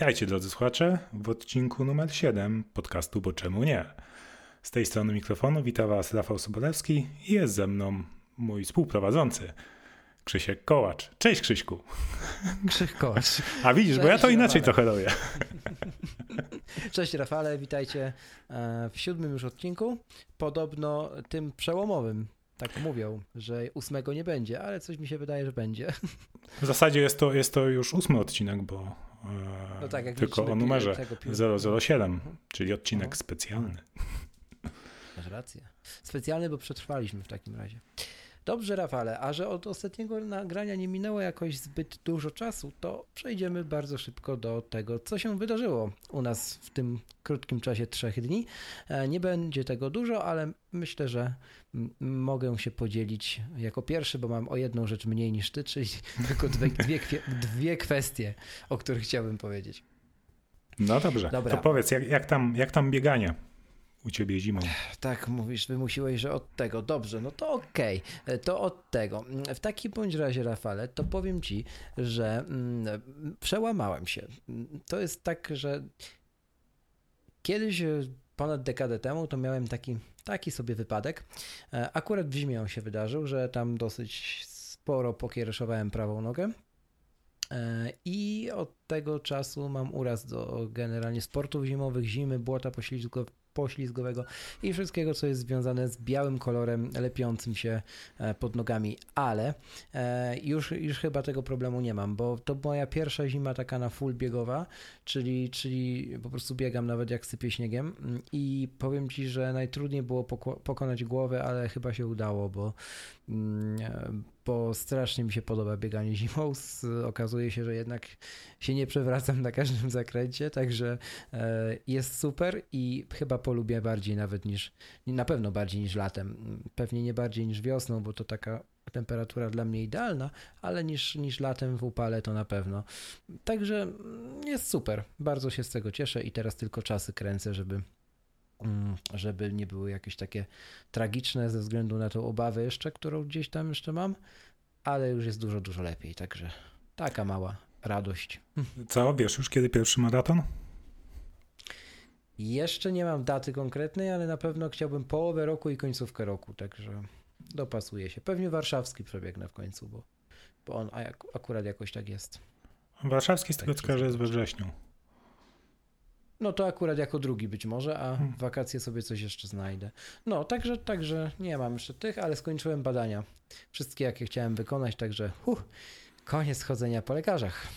Witajcie drodzy słuchacze w odcinku numer 7 podcastu Bo czemu nie? Z tej strony mikrofonu wita Was Rafał Sobolewski i jest ze mną mój współprowadzący Krzysiek Kołacz. Cześć Krzyśku. Krzysiek Kołacz. A widzisz, Cześć, bo ja to inaczej trochę robię. Cześć Rafale, witajcie e, w siódmym już odcinku. Podobno tym przełomowym tak mówią, że ósmego nie będzie, ale coś mi się wydaje, że będzie. W zasadzie jest to, jest to już ósmy odcinek, bo no tak, tylko o numerze 007, mhm. czyli odcinek no. specjalny. Masz rację. Specjalny, bo przetrwaliśmy w takim razie. Dobrze, Rafale, a że od ostatniego nagrania nie minęło jakoś zbyt dużo czasu, to przejdziemy bardzo szybko do tego, co się wydarzyło u nas w tym krótkim czasie trzech dni. E, nie będzie tego dużo, ale myślę, że mogę się podzielić jako pierwszy, bo mam o jedną rzecz mniej niż ty, czyli tylko dwie, dwie, dwie kwestie, o których chciałbym powiedzieć. No dobrze, Dobra. to powiedz, jak, jak, tam, jak tam bieganie? U ciebie zimą. Tak, mówisz, wymusiłeś, że od tego. Dobrze, no to okej, okay. to od tego. W takim bądź razie, Rafale, to powiem ci, że mm, przełamałem się. To jest tak, że kiedyś, e, ponad dekadę temu, to miałem taki, taki sobie wypadek. E, akurat w zimie on się wydarzył, że tam dosyć sporo pokiereszowałem prawą nogę. E, I od tego czasu mam uraz do generalnie sportów zimowych, zimy, błota poślizgowe, poślizgowego i wszystkiego, co jest związane z białym kolorem lepiącym się e, pod nogami, ale e, już, już chyba tego problemu nie mam, bo to moja pierwsza zima taka na full biegowa, czyli, czyli po prostu biegam nawet jak sypie śniegiem. I powiem Ci, że najtrudniej było pokonać głowę, ale chyba się udało, bo mm, bo strasznie mi się podoba bieganie zimą. Okazuje się, że jednak się nie przewracam na każdym zakręcie, także e, jest super i chyba polubię bardziej nawet niż, na pewno bardziej niż latem. Pewnie nie bardziej niż wiosną, bo to taka temperatura dla mnie idealna, ale niż, niż latem w upale to na pewno. Także jest super. Bardzo się z tego cieszę i teraz tylko czasy kręcę, żeby żeby nie były jakieś takie tragiczne ze względu na tą obawę jeszcze, którą gdzieś tam jeszcze mam, ale już jest dużo, dużo lepiej, także taka mała radość. Co, wiesz już kiedy pierwszy maraton? Jeszcze nie mam daty konkretnej, ale na pewno chciałbym połowę roku i końcówkę roku, także dopasuje się. Pewnie warszawski przebiegnę w końcu, bo, bo on akurat jakoś tak jest. Warszawski z tego co jest we wrześniu. No to akurat jako drugi być może, a hmm. wakacje sobie coś jeszcze znajdę. No, także, także nie mam jeszcze tych, ale skończyłem badania. Wszystkie, jakie chciałem wykonać, także huh, koniec chodzenia po lekarzach.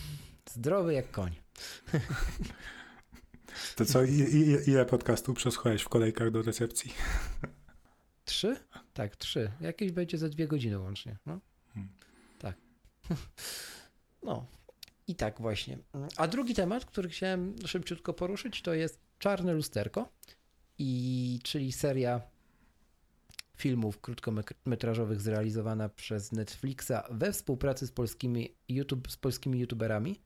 Zdrowy jak koń. To co, ile podcastów przesłuchałeś w kolejkach do recepcji? Trzy? Tak, trzy. Jakieś będzie za dwie godziny łącznie. No. Hmm. Tak. No. I tak właśnie. A drugi temat, który chciałem szybciutko poruszyć, to jest Czarne Lusterko, i, czyli seria filmów krótkometrażowych zrealizowana przez Netflixa we współpracy z polskimi, YouTube, z polskimi youtuberami,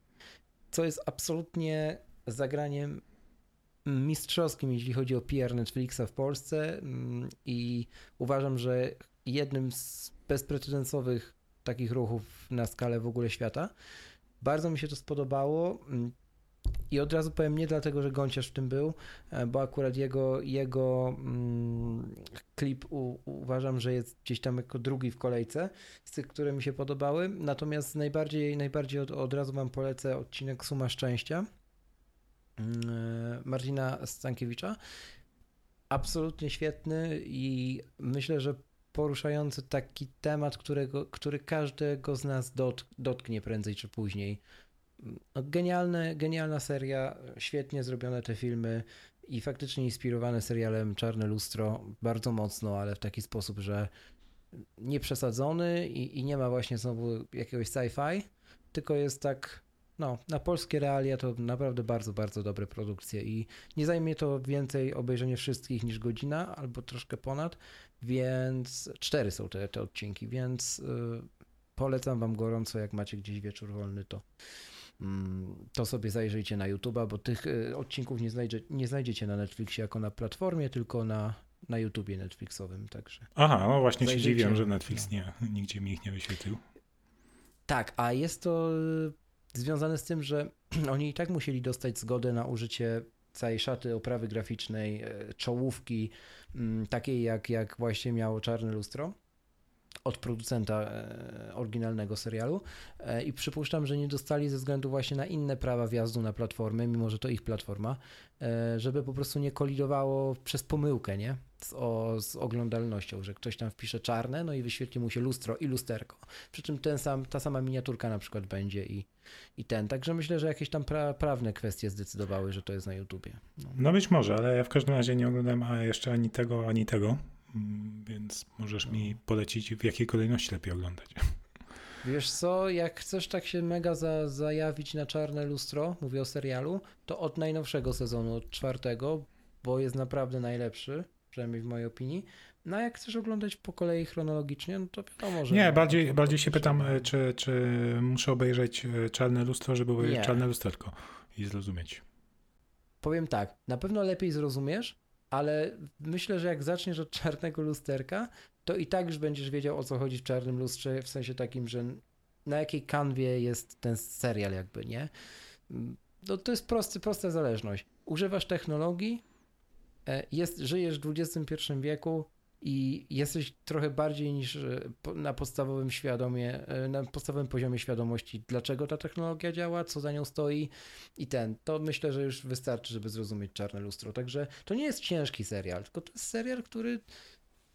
co jest absolutnie zagraniem mistrzowskim, jeśli chodzi o PR Netflixa w Polsce i uważam, że jednym z bezprecedensowych takich ruchów na skalę w ogóle świata. Bardzo mi się to spodobało. Mm, I od razu powiem nie dlatego, że Gąciarz w tym był, e, bo akurat jego, jego mm, klip u, uważam, że jest gdzieś tam jako drugi w kolejce z tych, które mi się podobały. Natomiast najbardziej, najbardziej od, od razu wam polecę odcinek Suma Szczęścia mm, e, Martina Stankiewicza. Absolutnie świetny i myślę, że poruszający taki temat, którego, który każdego z nas dot, dotknie prędzej czy później. no, genialne, genialna seria, świetnie zrobione te filmy i faktycznie inspirowane serialem Czarne Lustro bardzo mocno, ale w taki sposób, że nie przesadzony i, i nie ma właśnie znowu jakiegoś sci-fi, tylko jest tak, no, na polskie realia to naprawdę bardzo, bardzo dobre produkcje i nie zajmie to więcej obejrzenie wszystkich niż godzina albo troszkę ponad, więc cztery są te, te odcinki, więc yy, polecam wam gorąco, jak macie gdzieś wieczór wolny, to mm, to sobie zajrzyjcie na YouTube'a, bo tych y, odcinków nie, znajdzie, nie znajdziecie na Netflixie jako na platformie, tylko na, na YouTubie Netflixowym, także. Aha, no właśnie zajrzyjcie. się dziwię, że Netflix no. nie, nigdzie mi ich nie wyświetlił. Tak, a jest to y, związane z tym, że oni i tak musieli dostać zgodę na użycie całej szaty oprawy graficznej, y, czołówki, mm, takiej jak, jak właśnie miało Czarne Lustro od producenta e, oryginalnego serialu e, i przypuszczam, że nie dostali ze względu właśnie na inne prawa wjazdu na platformy, mimo że to ich platforma, e, żeby po prostu nie kolidowało przez pomyłkę, nie? Z, o, z oglądalnością, że ktoś tam wpisze czarne, no i wyświetli mu się lustro i lusterko. Przy czym ten sam, ta sama miniaturka na przykład będzie i, i ten. Także myślę, że jakieś tam pra, prawne kwestie zdecydowały, że to jest na YouTubie. No. no być może, ale ja w każdym razie nie oglądam jeszcze ani tego, ani tego. Mm, więc możesz mi polecić, w jakiej kolejności lepiej oglądać. Wiesz co, jak chcesz tak się mega za, zajawić na czarne lustro, mówię o serialu, to od najnowszego sezonu, od czwartego, bo jest naprawdę najlepszy, przynajmniej w mojej opinii. No a jak chcesz oglądać po kolei chronologicznie, no to wiadomo, że... Nie, bardziej, bardziej się pytam, e, czy, czy muszę obejrzeć e, czarne lustro, żeby obejrzeć Nie. czarne lusterko i zrozumieć. Powiem tak, na pewno lepiej zrozumiesz, ale myślę, że jak zaczniesz od czarnego lusterka, to i tak już będziesz wiedział o co chodzi w czarnym lustrze, w sensie takim, że na jakiej kanwie jest ten serial, jakby, nie? No, to jest prosty, prosta zależność. Używasz technologii, e, jest, żyjesz w XXI wieku, i jesteś trochę bardziej niż e, na podstawowym świadomie, e, na podstawowym poziomie świadomości, dlaczego ta technologia działa, co za nią stoi i ten, to myślę, że już wystarczy, żeby zrozumieć Czarne Lustro. Także to nie jest ciężki serial, tylko to jest serial, który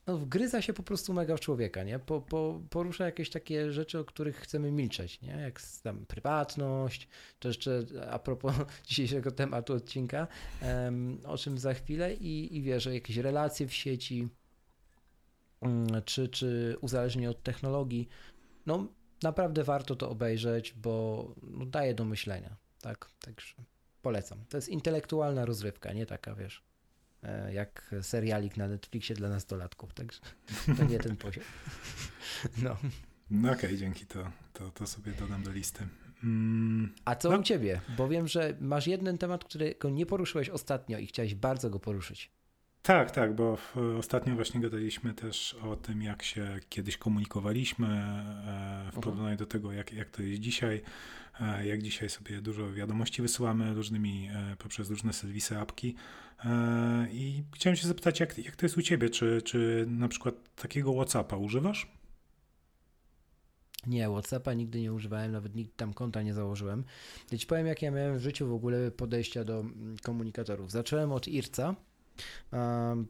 no, wgryza się po prostu mega w człowieka, nie? Po, po, porusza jakieś takie rzeczy, o których chcemy milczeć, nie? Jak tam prywatność, to jeszcze a propos dzisiejszego tematu odcinka, um, o czym za chwilę i, i wiesz, jakieś relacje w sieci, czy, czy uzależnienie od technologii, no naprawdę warto to obejrzeć, bo no, daje do myślenia, tak, także polecam. To jest intelektualna rozrywka, nie taka, wiesz, e, jak serialik na Netflixie dla nastolatków, także to nie ten poziom. No. No okej, okay, dzięki, to, to, to sobie dodam do listy. Mm, A co no. u ciebie? Bo wiem, że masz jeden temat, którego nie poruszyłeś ostatnio i chciałeś bardzo go poruszyć. Tak, tak, bo ostatnio właśnie gadaliśmy też o tym, jak się kiedyś komunikowaliśmy e, w porównaniu do tego, jak, jak to jest dzisiaj. E, jak dzisiaj sobie dużo wiadomości wysyłamy różnymi, e, poprzez różne serwisy, apki. I chciałem się zapytać, jak, jak to jest u ciebie? Czy, czy na przykład takiego WhatsAppa używasz? Nie, WhatsAppa nigdy nie używałem, nawet nigdy tam konta nie założyłem. Ja ci powiem, jak ja miałem w życiu w ogóle podejścia do mm, komunikatorów. Zacząłem od IRCA,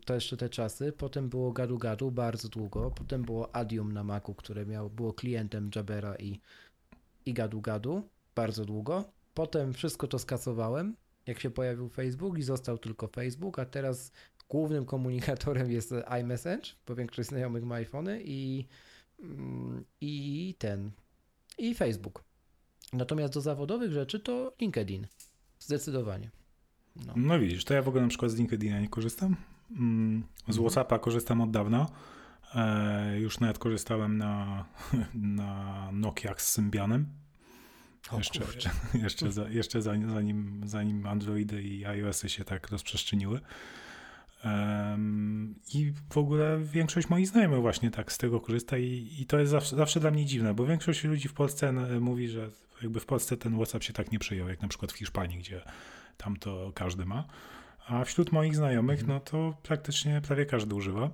to jeszcze te czasy. Potem było Gadu Gadu bardzo długo. Potem było Adium na Macu, które miało, było klientem Jabera i, i Gadu Gadu bardzo długo. Potem wszystko to skasowałem, jak się pojawił Facebook i został tylko Facebook, a teraz głównym komunikatorem jest iMessage, bo większość znajomych ma iPhony i, mm, i ten, i Facebook. Natomiast do zawodowych rzeczy to LinkedIn. Zdecydowanie. No. no. widzisz, to ja w ogóle na przykład z LinkedIna nie korzystam. Mm, z mhm. WhatsAppa korzystam od dawna. E, już nawet korzystałem na, na Nokiach z Symbianem. jeszcze, jeszcze, za, jeszcze zanim, zanim Androidy i iOSy się tak rozprzestrzeniły. Um, I w ogóle większość moich znajomych właśnie tak z tego korzysta i, i to jest zawsze, zawsze, dla mnie dziwne, bo większość ludzi w Polsce mówi, że jakby w Polsce ten WhatsApp się tak nie przyjął, jak na przykład w Hiszpanii, gdzie tam to każdy ma. A wśród moich znajomych, mhm. no to praktycznie prawie każdy używa.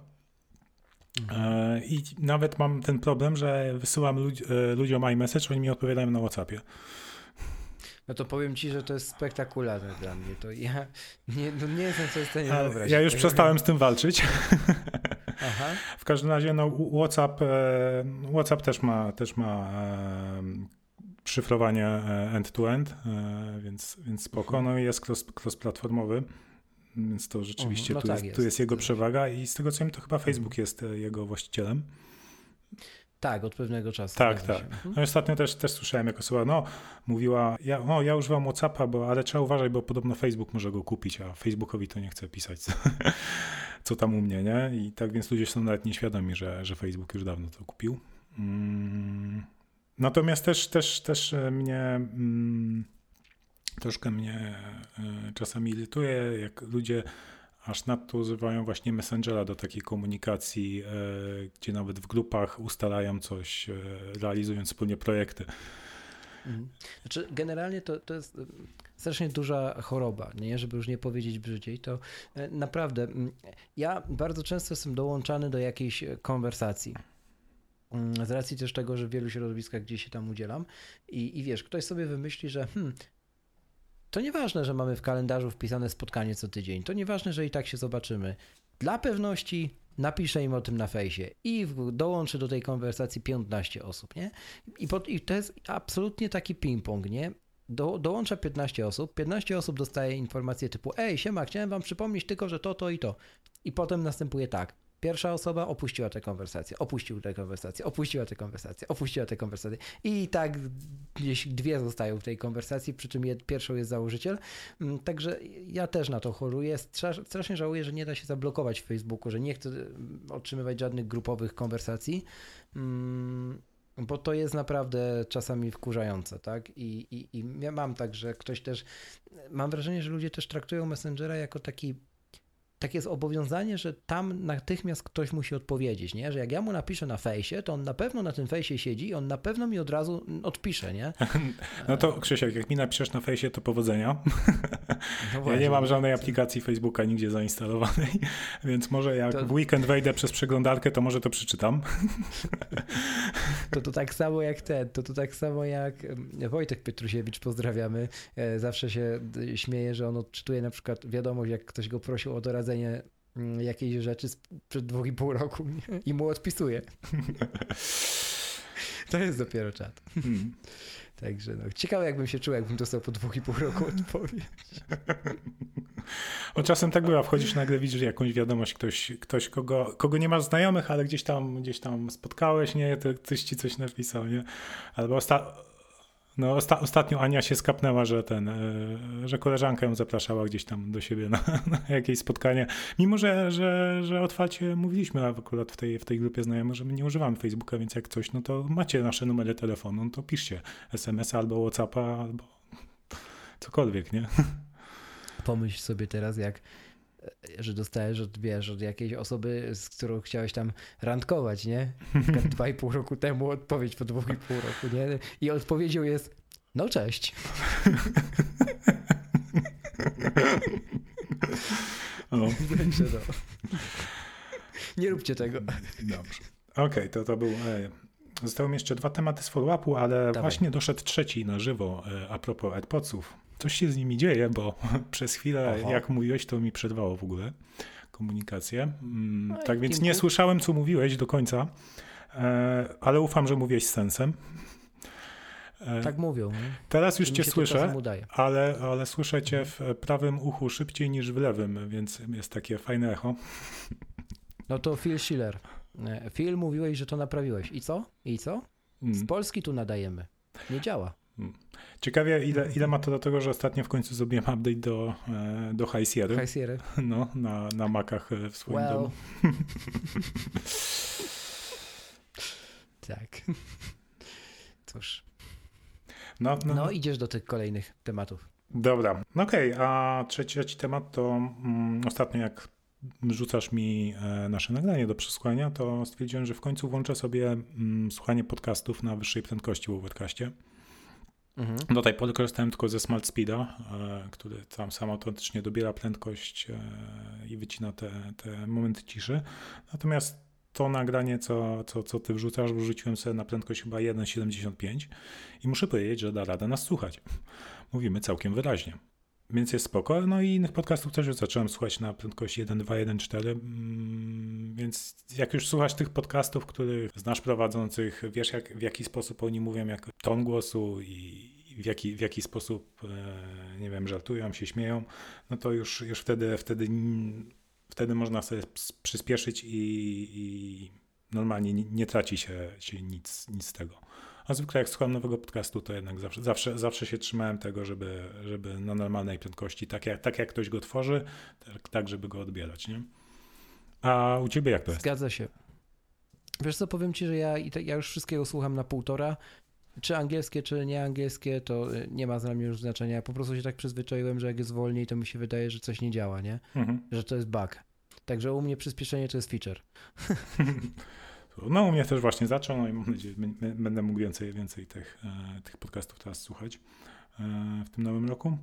Mhm. E, I nawet mam ten problem, że wysyłam ludzi, e, ludziom iMessage, oni mi odpowiadają na WhatsAppie. No to powiem ci, że to jest spektakularne dla mnie. To ja nie, no nie jestem sobie w stanie wyobrazić. Ja już przestałem z tym walczyć. Aha. W każdym razie no, WhatsApp, e, WhatsApp też ma, też ma szyfrowanie end-to-end, więc, więc spoko. Mhm. No i jest cross, cross-platformowy, więc to rzeczywiście no tu, tak jest, jest, tu jest jego przewaga i z tego co wiem, to chyba Facebook jest jego właścicielem. Tak, od pewnego czasu. Tak, tak. Mhm. No ostatnio też, też słyszałem, jak osoba no, mówiła, ja, no, ja używam Whatsappa, bo, ale trzeba uważać, bo podobno Facebook może go kupić, a Facebookowi to nie chce pisać, co, co tam u mnie, nie? I tak więc ludzie są nawet nieświadomi, że, że Facebook już dawno to kupił. Mm. Natomiast też, też, też mnie... Mm, troszkę mnie e, czasami irytuje, jak ludzie aż nadto używają właśnie Messengera do takiej komunikacji, e, gdzie nawet w grupach ustalają coś, e, realizując wspólnie projekty. Mhm. Znaczy, generalnie to, to jest strasznie duża choroba, nie? żeby już nie powiedzieć brzydziej, to naprawdę ja bardzo często jestem dołączany do jakiejś konwersacji. Z racji też tego, że w wielu środowiskach gdzieś się tam udzielam i, i wiesz, ktoś sobie wymyśli, że hmm, to nieważne, że mamy w kalendarzu wpisane spotkanie co tydzień. To nieważne, że i tak się zobaczymy. Dla pewności napiszę im o tym na fejsie i dołączę do tej konwersacji 15 osób, nie? I, i to jest absolutnie taki ping-pong, nie? Do, dołącza 15 osób, 15 osób dostaje informację typu ej, siema, chciałem wam przypomnieć tylko, że to, to i to. I potem następuje tak, Pierwsza osoba opuściła tę konwersację, opuścił tę konwersację, opuściła tę konwersację, opuściła tę konwersację. I tak gdzieś dwie zostają w tej konwersacji, przy czym pierwszą jest założyciel. Mm, także ja też na to choruję. Strasznie żałuję, że nie da się zablokować w Facebooku, że nie chcę mm, otrzymywać żadnych grupowych konwersacji mm, bo to jest naprawdę czasami wkurzające, tak? I, i, I ja mam tak, że ktoś też, mam wrażenie, że ludzie też traktują Messengera jako taki takie zobowiązanie, że tam natychmiast ktoś musi odpowiedzieć, nie? Że jak ja mu napiszę na fejsie, to on na pewno na tym fejsie siedzi i on na pewno mi od razu odpisze, nie? No to Krzysiek, jak mi napiszesz na fejsie, to powodzenia. No właśnie, ja nie mam żadnej aplikacji Facebooka nigdzie zainstalowanej, więc może jak to... w weekend wejdę przez przeglądarkę, to może to przeczytam. To to tak samo jak ten, to to tak samo jak Wojtek Pietrusiewicz, pozdrawiamy, e, zawsze się śmieje, że on odczytuje na przykład wiadomość, jak ktoś go prosił o doradzenie sprawdzenie mm, jakiejś rzeczy przed dwóch i pół roku i mu odpisuje. To jest dopiero czat. Hmm. Także no, ciekawe jakbym się czuł, jakbym dostał po dwóch i pół roku odpowiedź. O czasem tak bywa, wchodzisz nagle, widzisz jakąś wiadomość, ktoś, ktoś kogo, kogo nie masz znajomych, ale gdzieś tam, gdzieś tam spotkałeś, nie, to ktoś ci coś napisał, nie? Albo osta no, osta ostatnio Ania się skapnęła, że ten, e, że koleżanka ją zapraszała gdzieś tam do siebie na, na jakieś spotkanie. Mimo, że, że, że otwarcie mówiliśmy akurat w tej, w tej grupie znajomych, że my nie używamy Facebooka, więc jak coś, no to macie nasze numery telefonu, no to piszcie SMS albo Whatsappa, albo cokolwiek, nie? Pomyśl sobie teraz, jak że dostajesz od, wiesz, od jakiejś osoby, z którą chciałeś tam randkować, nie? Dwa i pół roku temu odpowiedź po dwóch i pół roku, nie? I odpowiedzią jest, no cześć. O. Także no. Nie róbcie tego. Dobrze. Okej, okay, to to był... E, zostały mi jeszcze dwa tematy z follow-upu, ale Dawaj. właśnie doszedł trzeci na żywo e, a propos AirPodsów coś się z nimi dzieje, bo przez chwilę, Aha. jak mówiłeś, to mi przerwało w ogóle komunikację. Mm, no tak więc nie słyszałem, co mówiłeś do końca, e, ale ufam, że mówiłeś z sensem. E, tak mówią. Teraz już cię słyszę, ale, ale słyszę cię w prawym uchu szybciej niż w lewym, więc jest takie fajne echo. No to Phil Schiller. E, Phil, mówiłeś, że to naprawiłeś. I co? I co? Z mm. Polski tu nadajemy. Nie działa. Ciekawie, ile, ile ma to do tego, że ostatnio w końcu zrobiłem update do, e, do High Sierra. High Sierra. No, na, na Macach e, w swoim well. domu. tak. Cóż. No, no, no, idziesz do tych kolejnych tematów. Dobra, no okej, okay. a trzeci, trzeci temat to mm, ostatnio jak rzucasz mi e, nasze nagranie do przesłuchania, to stwierdziłem, że w końcu włączę sobie mm, słuchanie podcastów na wyższej prędkości w Overcastie. Mhm. Do tej pory korzystałem tylko ze Smart Speeda, e, który tam sam automatycznie dobiera prędkość e, i wycina te, te momenty ciszy. Natomiast to nagranie, co, co, co ty wrzucasz, wrzuciłem sobie na prędkość chyba 1,75 i muszę powiedzieć, że da radę nas słuchać. Mówimy całkiem wyraźnie. Więc jest spoko. No i innych podcastów też już zacząłem słuchać na prędkości 1.2, 1.4, mm, więc jak już słuchasz tych podcastów, których znasz prowadzących, wiesz jak, w jaki sposób oni mówią, jak ton głosu i w jaki, w jaki sposób, e, nie wiem, żartują, się śmieją, no to już, już wtedy, wtedy, wtedy można sobie przyspieszyć i, i normalnie nie, nie traci się, się nic, nic z tego. A zwykle jak słucham nowego podcastu, to jednak zawsze, zawsze, zawsze się trzymałem tego, żeby, żeby na normalnej prędkości, tak jak, tak jak ktoś go tworzy, tak, tak żeby go odbierać, nie? A u ciebie jak to jest? Zgadza się. Wiesz co, powiem ci, że ja, ja już wszystkiego słucham na półtora. Czy angielskie, czy nieangielskie, to y, nie ma dla mnie już znaczenia. Ja po prostu się tak przyzwyczaiłem, że jak jest wolniej, to mi się wydaje, że coś nie działa, nie? Mhm. Że to jest bug. Także u mnie przyspieszenie to jest feature. No u mnie też właśnie zaczął, no i mam nadzieję, że będę mógł więcej, więcej tych, e, tych podcastów teraz słuchać e, w tym nowym roku.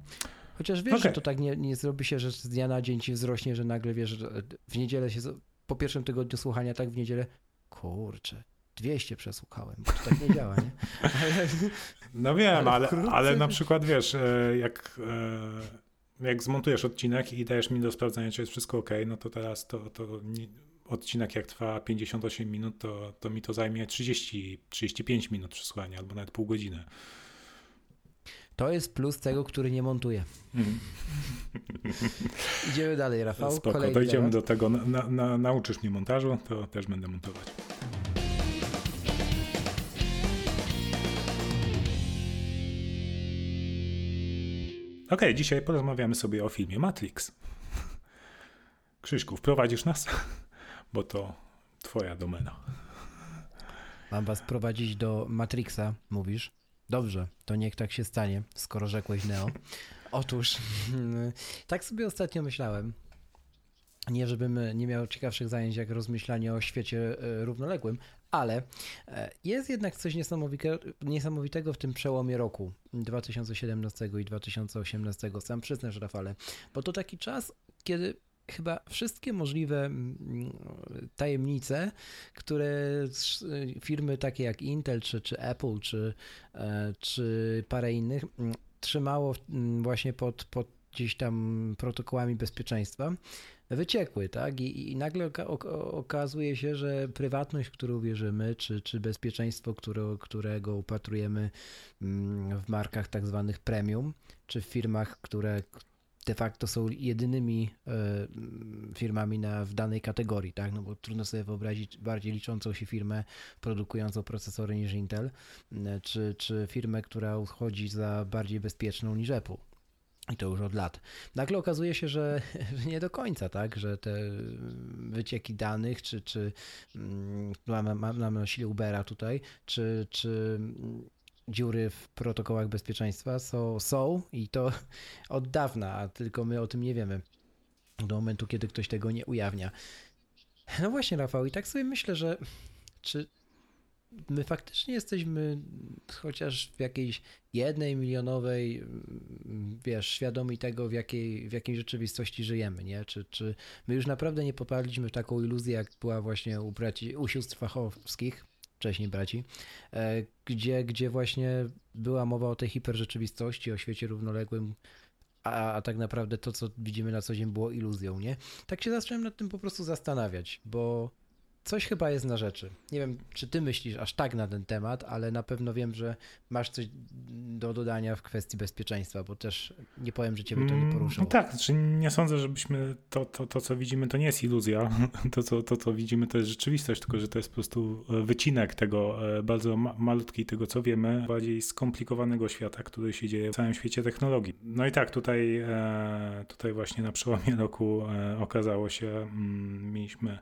Chociaż wiesz, okay. że to tak nie, nie zrobi się, że z dnia na dzień ci wzrośnie, że nagle wiesz, że w niedzielę się, po pierwszym tygodniu słuchania, tak w niedzielę, kurczę, 200 przesłuchałem, bo to tak nie działa, nie? Ale, no wiem, ale, ale, ale, na przykład wiesz, e, jak, jak zmontujesz odcinek i dajesz mi do sprawdzenia, czy jest wszystko ok, no to teraz to, to nie, odcinek jak trwa 58 minut, to, to mi to zajmie 30-35 minut przesłania, albo nawet pół godziny. To jest plus tego, który nie montuje. Mm. Idziemy dalej, Rafał. Spoko, dojdziemy do tego. Na, na, nauczysz mnie montażu, to też będę montować. Ok, dzisiaj porozmawiamy sobie o filmie Matrix. Krzyśku, wprowadzisz nas? Bo to twoja domena. Mam was prowadzić do Matrixa, mówisz? Dobrze, to niech tak się stanie, skoro rzekłeś Neo. Otóż, tak sobie ostatnio myślałem. Nie, żebym nie miał ciekawszych zajęć jak rozmyślanie o świecie e, równoległym, ale e, jest jednak coś niesamowitego w tym przełomie roku 2017 i 2018. Sam przyznasz, Rafale, bo to taki czas, kiedy chyba wszystkie możliwe mm, tajemnice, które firmy takie jak Intel, czy, czy Apple, czy, e, czy parę innych mm, trzymało mm, właśnie pod, pod gdzieś tam protokołami bezpieczeństwa, wyciekły, tak? I, i nagle oka okazuje się, że prywatność, którą wierzymy, czy, czy bezpieczeństwo, które, którego upatrujemy w markach tak zwanych premium, czy w firmach, które de facto są jedynymi e, firmami na, w danej kategorii, tak? No bo trudno sobie wyobrazić bardziej liczącą się firmę produkującą procesory niż Intel, e, czy, czy firmę, która uchodzi za bardziej bezpieczną niż Apple. I to już od lat. Nagle okazuje się, że, nie do końca, tak, że te wycieki danych, czy, czy mamy, mamy na myśli Ubera tutaj, czy, czy dziury w protokołach bezpieczeństwa są, są i to od dawna, a tylko my o tym nie wiemy. Do momentu, kiedy ktoś tego nie ujawnia. No właśnie, Rafał, i tak sobie myślę, że czy my faktycznie jesteśmy chociaż w jakiejś jednej milionowej, wiesz, świadomi tego, w jakiej, w jakiej rzeczywistości żyjemy, nie? Czy, czy my już naprawdę nie popadliśmy w taką iluzję, jak była właśnie u braci, u sióstr fachowskich, wcześniej braci, e, gdzie, gdzie właśnie była mowa o tej hiperrzeczywistości, o świecie równoległym, a, a tak naprawdę to, co widzimy na co dzień było iluzją, nie? Tak się zacząłem nad tym po prostu zastanawiać, bo coś chyba jest na rzeczy. Nie wiem, czy ty myślisz aż tak na ten temat, ale na pewno wiem, że masz coś do dodania w kwestii bezpieczeństwa, bo też nie powiem, że ciebie to nie mm, poruszyło. No tak, znaczy nie sądzę, żebyśmy to, to, to, co widzimy, to nie jest iluzja. To co, to, co widzimy, to jest rzeczywistość, tylko że to jest po prostu e, wycinek tego e, bardzo ma malutki tego, co wiemy, bardziej skomplikowanego świata, który się dzieje w całym świecie technologii. No i tak, tutaj, e, tutaj właśnie na przełomie roku okazało się, mm, mieliśmy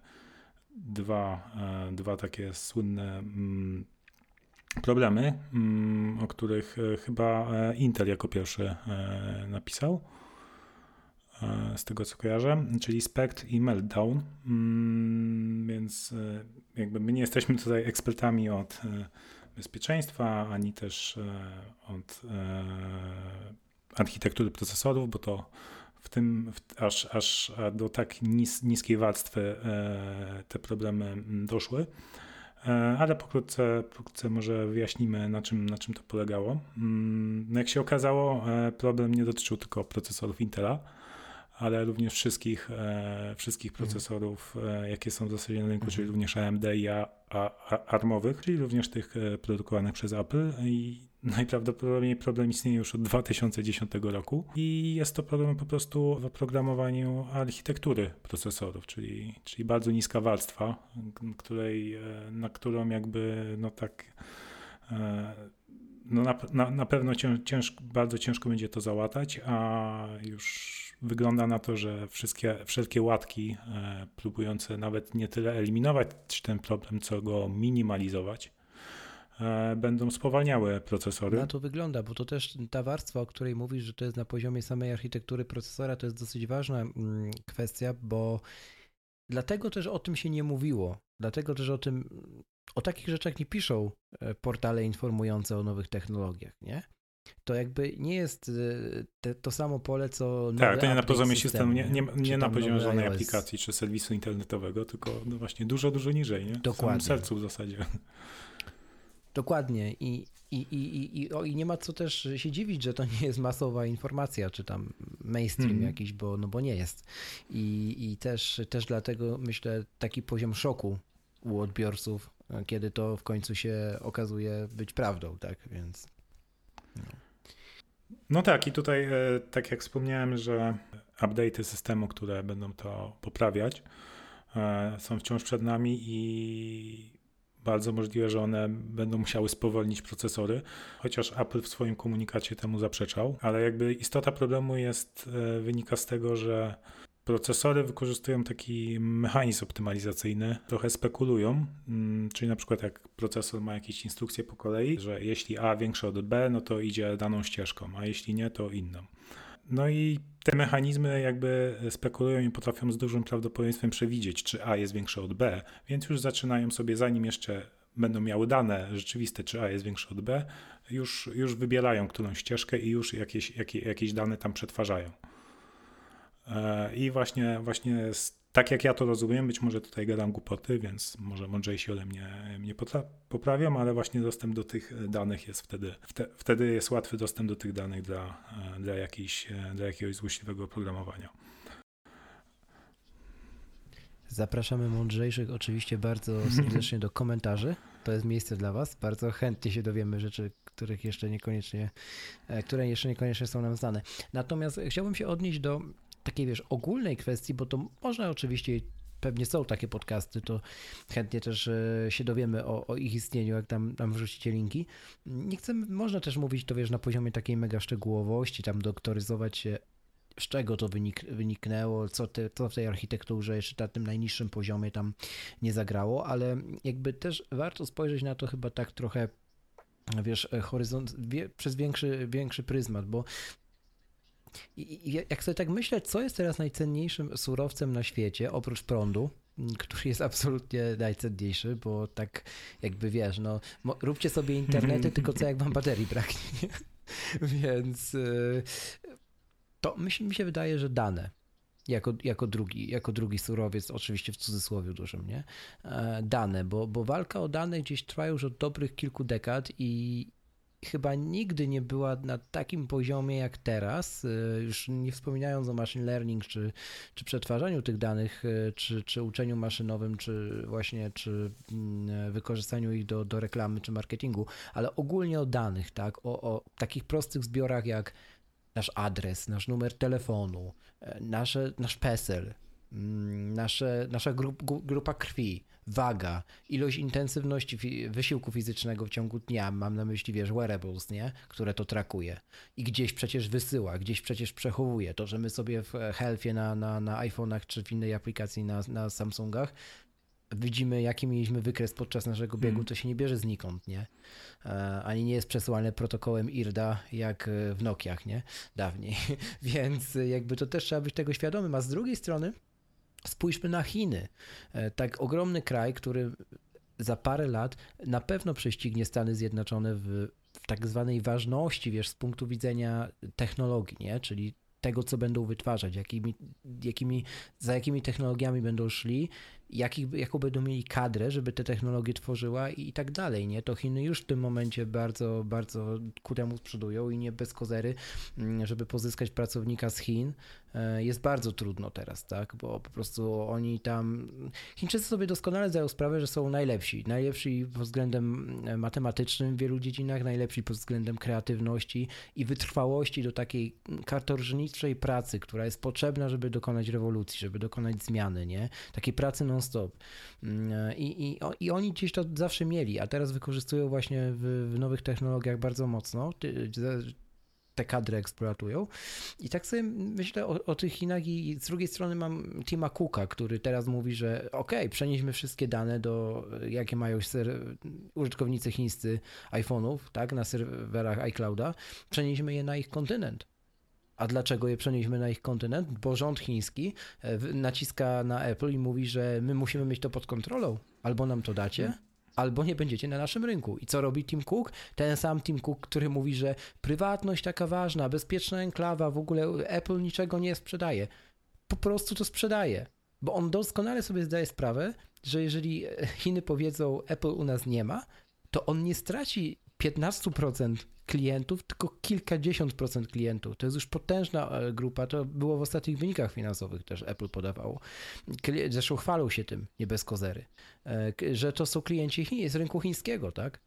dwa, e, dwa takie słynne mm, problemy, mm, o których e, chyba e, Intel jako pierwszy napisał, z tego co kojarzę, czyli Spect i Meltdown. Mm, więc jakby my nie jesteśmy tutaj ekspertami od bezpieczeństwa, ani też od architektury procesorów, bo to w tym, w, aż, aż do tak nis, niskiej warstwy e, te problemy doszły. ale pokrótce, pokrótce może wyjaśnimy, na czym, na czym to polegało. Mm, no jak się okazało, problem nie dotyczył tylko procesorów Intela, ale również wszystkich, wszystkich mhm. procesorów, jakie są w zasadzie na rynku, czyli mhm. również AMD i ARMowych, czyli również tych produkowanych przez Apple i Najprawdopodobniej problem istnieje już od 2010 roku i jest to problem po prostu w oprogramowaniu architektury procesorów, czyli, czyli bardzo niska warstwa, której, e, na którą jakby no tak e, no na, na, na pewno cięż, bardzo ciężko będzie to załatać, a już wygląda na to, że wszystkie, wszelkie łatki e, próbujące nawet nie tyle eliminować ten problem, co go minimalizować, będą spowalniały procesory. Na to wygląda, bo to też ta warstwa, o której mówisz, że to jest na poziomie samej architektury procesora, to jest dosyć ważna mm, kwestia, bo dlatego też o tym się nie mówiło. Dlatego też o tym, o takich rzeczach nie piszą e, portale informujące o nowych technologiach, nie? To jakby nie jest e, te, to samo pole, co. Tak, to nie na poziomie systemu, nie, nie, nie na poziomie żadnej aplikacji czy serwisu internetowego, tylko no właśnie dużo, dużo niżej, nie? Dokładnie. W samym sercu w zasadzie. Dokładnie. I, i, i, i, o, I nie ma co też się dziwić, że to nie jest masowa informacja, czy tam mainstream mm. jakiś, bo, no bo nie jest. I, i też, też dlatego myślę taki poziom szoku u odbiorców, kiedy to w końcu się okazuje być prawdą, tak? Więc. No, no tak, i tutaj, e, tak jak wspomniałem, że update'y systemu, które będą to poprawiać, e, są wciąż przed nami i bardzo możliwe, że one będą musiały spowolnić procesory, chociaż Apple w swoim komunikacie temu zaprzeczał, ale jakby istota problemu jest, e, wynika z tego, że procesory wykorzystują taki mechanizm optymalizacyjny, trochę spekulują, mm, czyli na przykład jak procesor ma jakieś instrukcje po kolei, że jeśli A większe od B, no to idzie daną ścieżką, a jeśli nie, to inną. No i te mechanizmy jakby spekulują i potrafią z dużym prawdopodobieństwem przewidzieć, czy A jest większe od B, więc już zaczynają sobie, zanim jeszcze będą miały dane rzeczywiste, czy A jest większe od B, już, już wybierają którą ścieżkę i już jakieś, jakieś, jakieś dane tam przetwarzają. E, I właśnie, właśnie tak jak ja to rozumiem, być może tutaj gadam głupoty, więc może mądrzejsi ode mnie, mnie poprawią, ale właśnie dostęp do tych danych jest wtedy, wtedy jest łatwy dostęp do tych danych dla, dla, jakiejś, dla jakiegoś złośliwego oprogramowania. Zapraszamy mądrzejszych oczywiście bardzo serdecznie do komentarzy. To jest miejsce dla Was. Bardzo chętnie się dowiemy rzeczy, których jeszcze niekoniecznie, e, które jeszcze niekoniecznie są nam znane. Natomiast chciałbym się odnieść do takiej, wiesz, ogólnej kwestii, bo to można oczywiście pewnie są takie podcasty, to chętnie też e, się dowiemy o, o, ich istnieniu, jak tam, tam wrzucicie linki. Nie chcę, można też mówić to, wiesz, na poziomie takiej mega szczegółowości, tam doktoryzować się, z czego to wynik, wyniknęło, co, te, co w tej architekturze jeszcze na tym najniższym poziomie tam nie zagrało, ale jakby też warto spojrzeć na to chyba tak trochę wiesz, horyzont, wie, przez większy, większy pryzmat, bo i, jak sobie tak myślę, co jest teraz najcenniejszym surowcem na świecie, oprócz prądu, który jest absolutnie najcenniejszy, bo tak jakby wiesz, no róbcie sobie internety, tylko co jak wam baterii braknie. Więc y, to mi, mi się wydaje, że dane jako, jako, drugi, jako drugi surowiec, oczywiście w cudzysłowie dużym, nie? E, dane, bo, bo walka o dane gdzieś trwa już od dobrych kilku dekad i, chyba nigdy nie była na takim poziomie jak teraz, y, już nie wspominając o machine learning, czy, czy przetwarzaniu tych danych, y, czy, czy uczeniu maszynowym, czy właśnie czy mm, wykorzystaniu ich do, do reklamy, czy marketingu, ale ogólnie o danych, tak, o, o takich prostych zbiorach jak nasz adres, nasz numer telefonu, e, nasze, nasz PESEL, mm, nasze, nasza grup, grupa krwi, waga, ilość intensywności wysiłku fizycznego w ciągu dnia, mam na myśli, wiesz, wearables, nie? Które to trakuje i gdzieś przecież wysyła, gdzieś przecież przechowuje. To, że my sobie w Healthie na, na, na iPhone'ach czy w innej aplikacji na, na Samsungach widzimy, jaki mieliśmy wykres podczas naszego biegu, hmm. to się nie bierze znikąd, nie? E, ani nie jest przesyłane protokołem IRDA, jak w Nokiach, nie? Dawniej. Więc jakby to też trzeba być tego świadomym, a z drugiej strony Spójrzmy na Chiny. E, tak ogromny kraj, który za parę lat na pewno prześcignie Stany Zjednoczone w, w tak zwanej ważności, wiesz, z punktu widzenia technologii, nie? czyli tego, co będą wytwarzać, jakimi, jakimi, za jakimi technologiami będą szli jaki, jaką będą mieli kadrę, żeby te technologie tworzyła i, i tak dalej, nie? To Chiny już w tym momencie bardzo, bardzo ku temu sprzedują i nie bez kozery, mm, żeby pozyskać pracownika z Chin, e, jest bardzo trudno teraz, tak? Bo po prostu oni tam. Chińczycy sobie doskonale zdają sprawę, że są najlepsi. Najlepsi pod względem e, matematycznym w wielu dziedzinach, najlepsi pod względem kreatywności i wytrwałości do takiej kartorżniczej pracy, która jest potrzebna, żeby dokonać rewolucji, żeby dokonać zmiany, nie? Takiej pracy non-stop. Mm, I, i, I oni gdzieś to zawsze mieli, a teraz wykorzystują właśnie w, w nowych technologiach bardzo mocno te kadry eksploatują. I tak sobie myślę o, o, tych Chinach i z drugiej strony mam Tima Cooka, który teraz mówi, że ok, przenieśmy wszystkie dane do, jakie mają użytkownicy chińscy iPhone'ów, tak, na serwerach iClouda, przenieśmy je na ich kontynent. A dlaczego je przenieśmy na ich kontynent? Bo rząd chiński e, naciska na Apple i mówi, że my musimy mieć to pod kontrolą. Albo nam to dacie, albo nie będziecie na naszym rynku. I co robi Tim Cook? Ten sam Tim Cook, który mówi, że prywatność taka ważna, bezpieczna enklawa, w ogóle Apple niczego nie sprzedaje. Po prostu to sprzedaje. Bo on doskonale sobie zdaje sprawę, że jeżeli Chiny powiedzą Apple u nas nie ma, to on nie straci 15% klientów, tylko kilkadziesiąt procent klientów. To jest już potężna e, grupa, to było w ostatnich wynikach finansowych też Apple podawało. Zresztą chwalą się tym, nie bez kozery, e, że to są klienci z rynku chińskiego, tak?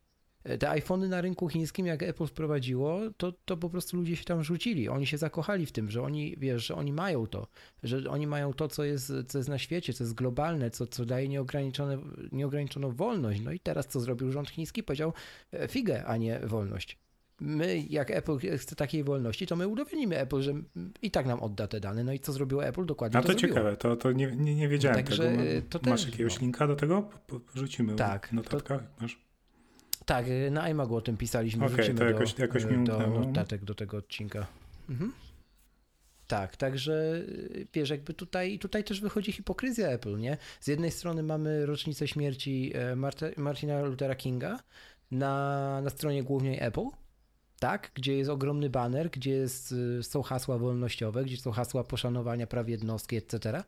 E, te iPhony na rynku chińskim, jak Apple wprowadziło, to, to po prostu ludzie się tam rzucili. Oni się zakochali w tym, że oni, wiesz, że oni mają to, że oni mają to, co jest, co jest na świecie, co jest globalne, co, co daje nieograniczone, nieograniczoną wolność. No i teraz co zrobił rząd chiński? Powiedział figę, a nie wolność my, jak Apple chce takiej wolności, to my udowadnimy Apple, że i tak nam odda te dane. No i co zrobiło Apple? Dokładnie A to, to ciekawe, to, to nie, nie, nie wiedziałem Także tego. To Masz też, jakiegoś no. linka do tego? Rzucimy tak, w notatkach? To, Masz? Tak, na iMagu o tym pisaliśmy. Okej, okay, to jakoś, do, jakoś mi do notatek do tego odcinka. Mhm. Tak, także wiesz, jakby tutaj, tutaj też wychodzi hipokryzja Apple, nie? Z jednej strony mamy rocznicę śmierci e, Martina Luthera Kinga na, na stronie głównej Apple, tak, gdzie jest ogromny baner, gdzie jest, y, są hasła wolnościowe, gdzie są hasła poszanowania praw jednostki, etc.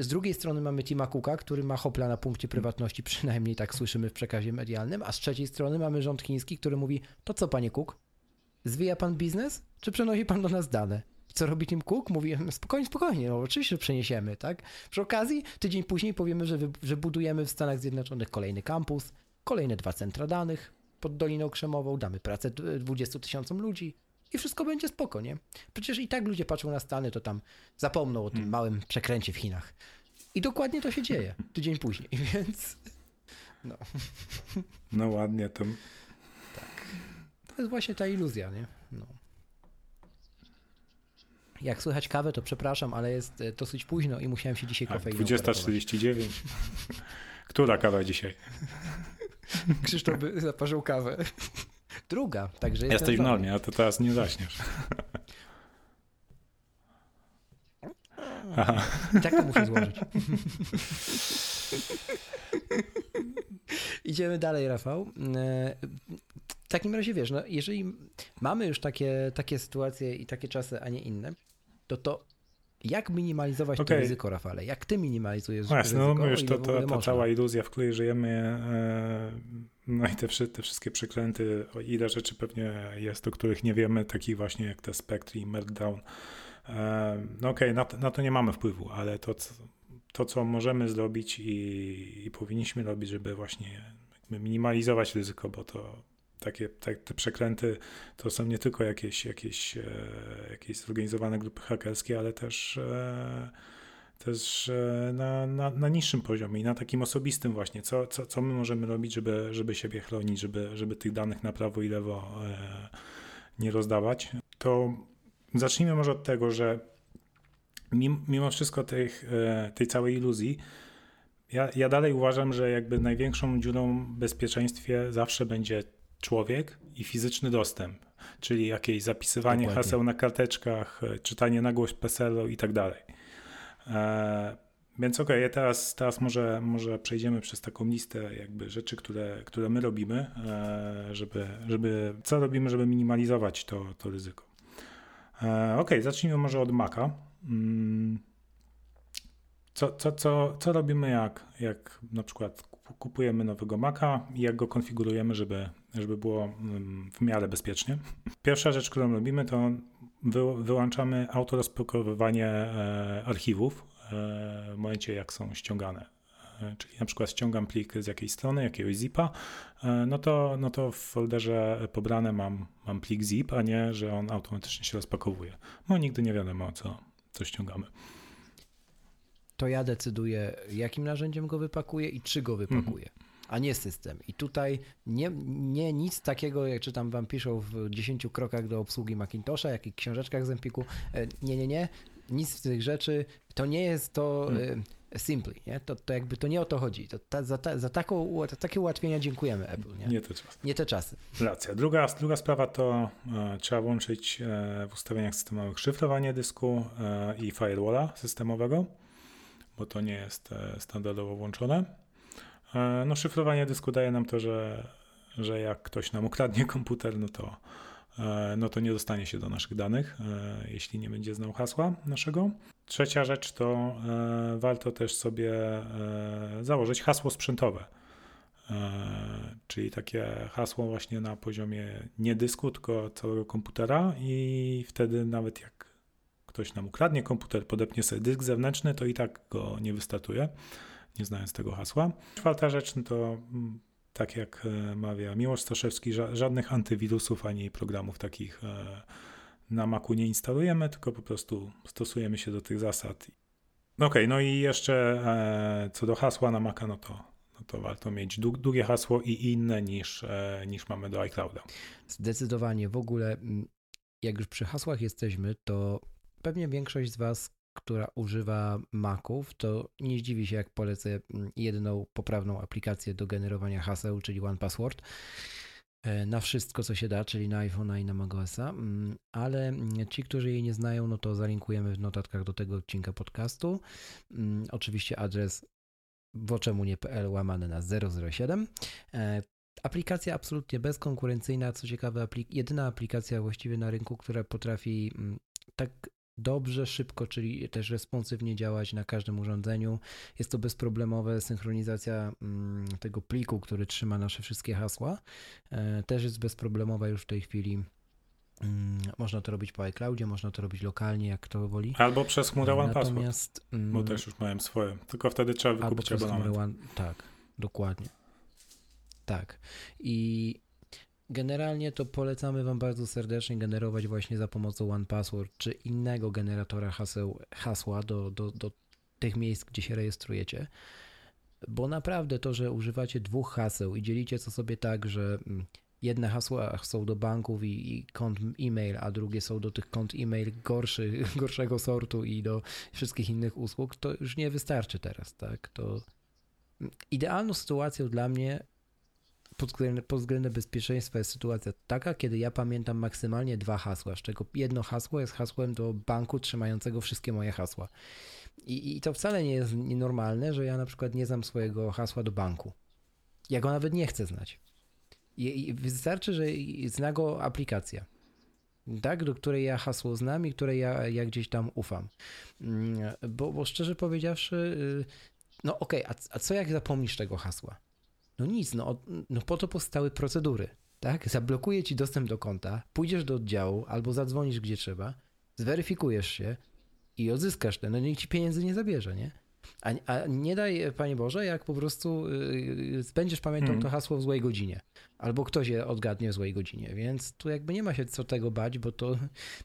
Z drugiej strony mamy Tima Cooka, który ma hopla na punkcie prywatności, przynajmniej tak słyszymy w przekazie medialnym, a z trzeciej strony mamy rząd chiński, który mówi, to co panie Cook, zwija pan biznes, czy przenosi pan do nas dane? Co robi Tim Cook? Mówi, spokojnie, spokojnie, no oczywiście przeniesiemy, tak? Przy okazji, tydzień później powiemy, że, że budujemy w Stanach Zjednoczonych kolejny kampus, kolejne dwa centra danych, pod Doliną Krzemową, damy pracę 20 tysiącom ludzi i wszystko będzie spoko, nie? Przecież i tak ludzie patrzą na Stany, to tam zapomną o tym hmm. małym przekręcie w Chinach. I dokładnie to się dzieje tydzień później, więc no. No ładnie to. Tak. To jest właśnie ta iluzja, nie? No. Jak słychać kawę, to przepraszam, ale jest e, dosyć późno i musiałem się dzisiaj kofeiną 20.49. Która kawa dzisiaj? Krzysztof zaparzył kawę. Druga, także Jesteś w normie, a to teraz nie zaśniesz. Aha. Tak to muszę złożyć. Idziemy dalej, Rafał. E, w takim razie wiesz, no, jeżeli mamy już takie, takie sytuacje i takie czasy, a nie inne, to to jak minimalizować okay. to ryzyko, Rafale? Jak ty minimalizujesz Właśnie, ryzyko? No już to, to, ta cała iluzja, w której żyjemy, e, no i te, te wszystkie przeklęty, o ile rzeczy pewnie jest, o których nie wiemy, takich właśnie jak te Spectre i Meltdown. E, no okej, okay, na, na, to nie mamy wpływu, ale to, to co możemy zrobić i, i powinniśmy robić, żeby właśnie minimalizować ryzyko, bo to takie tak, te przekręty to są nie tylko jakieś, jakieś, e, jakieś zorganizowane grupy hakerskie, ale też, e, też e, na, na, na niższym poziomie i na takim osobistym właśnie, co, co, co my możemy robić, żeby, żeby siebie chronić, żeby, żeby tych danych na prawo i lewo nie rozdawać. To zacznijmy może od tego, że mimo wszystko tych, tej całej iluzji, ja, ja dalej uważam, że jakby największą dziurą w bezpieczeństwie zawsze będzie człowiek i fizyczny dostęp, czyli jakieś zapisywanie Dokładnie. haseł na karteczkach, e, czytanie na głos PESEL-u i tak dalej. E, więc okej, okay, teraz, teraz może, może przejdziemy przez taką listę jakby rzeczy, które, które my robimy, e, żeby, żeby, co robimy, żeby minimalizować to, to ryzyko. Okej, okay, zacznijmy może od Maca. Mm, co, co, co, co robimy, jak, jak na przykład kupujemy nowego Maca i jak go konfigurujemy, żeby, żeby było mm, w miarę bezpiecznie. Pierwsza rzecz, którą robimy, to wy, wyłączamy autorozpakowywanie e, archiwów e, w momencie, jak są ściągane. E, czyli na przykład ściągam plik z jakiejś strony, jakiegoś zipa, no to, no to w folderze pobrane mam, mam plik zip, a nie, że on automatycznie się rozpakowuje. No nigdy nie wiadomo, co, co ściągamy to ja decyduję, jakim narzędziem go wypakuję i czy go wypakuję. Mhm. A nie system. I tutaj nie, nie nic takiego, jak czytam wam piszą w 10 krokach do obsługi Macintosha, jak i książeczkach z Empiku. E, nie, nie, nie. Nic z tych rzeczy. To nie jest to hmm. simply, nie? To, to jakby to nie o to chodzi. To ta, za, ta, za taką, za takie ułatwienia dziękujemy Apple. Nie, nie te czasy. Nie te czasy. Racja. Druga, druga sprawa to e, trzeba włączyć e, w ustawieniach systemowych szyfrowanie dysku e, i firewalla systemowego bo to nie jest e, standardowo włączone. E, no, szyfrowanie dysku daje nam to, że, że jak ktoś nam ukradnie komputer, no to, e, no to nie dostanie się do naszych danych, jeśli nie będzie znał hasła naszego. Trzecia rzecz to warto też sobie założyć hasło sprzętowe. Czyli takie hasło właśnie na poziomie nie dysku, tylko całego komputera, i wtedy nawet jak ktoś nam ukradnie komputer, podepnie sobie dysk zewnętrzny, to i tak go nie wystartuje, nie znając tego hasła. Czwarta rzecz no to mm, tak jak e, mawia Miłosz Staszewski, żadnych antywirusów ani programów takich e, na Macu nie instalujemy, tylko po prostu stosujemy się do tych zasad. Okej, okay, no i jeszcze e, co do hasła na Maca, no to, no to warto mieć długie hasło i inne niż, niż mamy do iClouda. Zdecydowanie. W ogóle mm, jak już przy hasłach jesteśmy, to Pewnie większość z Was, która używa Maców, to nie zdziwi się, jak polecę mm, jedną poprawną aplikację do generowania haseł, czyli OnePassword e, na wszystko, co się da, czyli na iPhone'a i na macOSa, mm, ale mm, ci, którzy jej nie znają, no to zalinkujemy w notatkach do tego odcinka podcastu. Oczywiście adres woczemu.pl łamane na 007. E, aplikacja absolutnie bezkonkurencyjna, co ciekawe, aplik jedyna aplikacja właściwie na rynku, która potrafi tak dobrze, szybko, czyli też responsywnie działać na każdym urządzeniu. Jest to bezproblemowe, synchronizacja mm, tego pliku, który trzyma nasze wszystkie hasła, e, też jest bezproblemowa już w tej chwili. Mm, można to robić po iCloudzie, można to robić lokalnie, jak kto woli. Albo przez chmurę One Natomiast, Password, bo mm, też już miałem swoje, tylko wtedy trzeba wykupić albo abonament. One, tak, dokładnie. Tak. I Generalnie to polecamy Wam bardzo serdecznie generować właśnie za pomocą OnePassword czy innego generatora haseł, hasła do, do, do tych miejsc, gdzie się rejestrujecie. Bo naprawdę to, że używacie dwóch haseł i dzielicie to sobie tak, że mm, jedne hasła są do banków i, i kont e-mail, a drugie są do tych kont e-mail gorszy, gorszego sortu i do wszystkich innych usług, to już nie wystarczy teraz, tak? To mm, idealną sytuacją dla mnie pod względem, pod względem bezpieczeństwa jest sytuacja taka, kiedy ja pamiętam maksymalnie dwa hasła, z czego jedno hasło jest hasłem do banku trzymającego wszystkie moje hasła. I, I, to wcale nie jest nienormalne, że ja na przykład nie znam swojego hasła do banku. Ja go nawet nie chcę znać. I, i wystarczy, że zna go aplikacja. Tak, do której ja hasło znam i której ja, ja gdzieś tam ufam. Mm, bo, bo szczerze powiedziawszy, y, no okej, okay, a, a co jak zapomnisz tego hasła? No nic, no, no po to powstały procedury. Tak? Zablokuje ci dostęp do konta, pójdziesz do oddziału albo zadzwonisz gdzie trzeba, zweryfikujesz się i odzyskasz ten. No nikt ci pieniędzy nie zabierze, nie? A, a, nie daj, Panie Boże, jak po prostu yy, będziesz pamiętał mm. to hasło w złej godzinie, albo ktoś je odgadnie w złej godzinie, więc tu jakby nie ma się co tego bać, bo to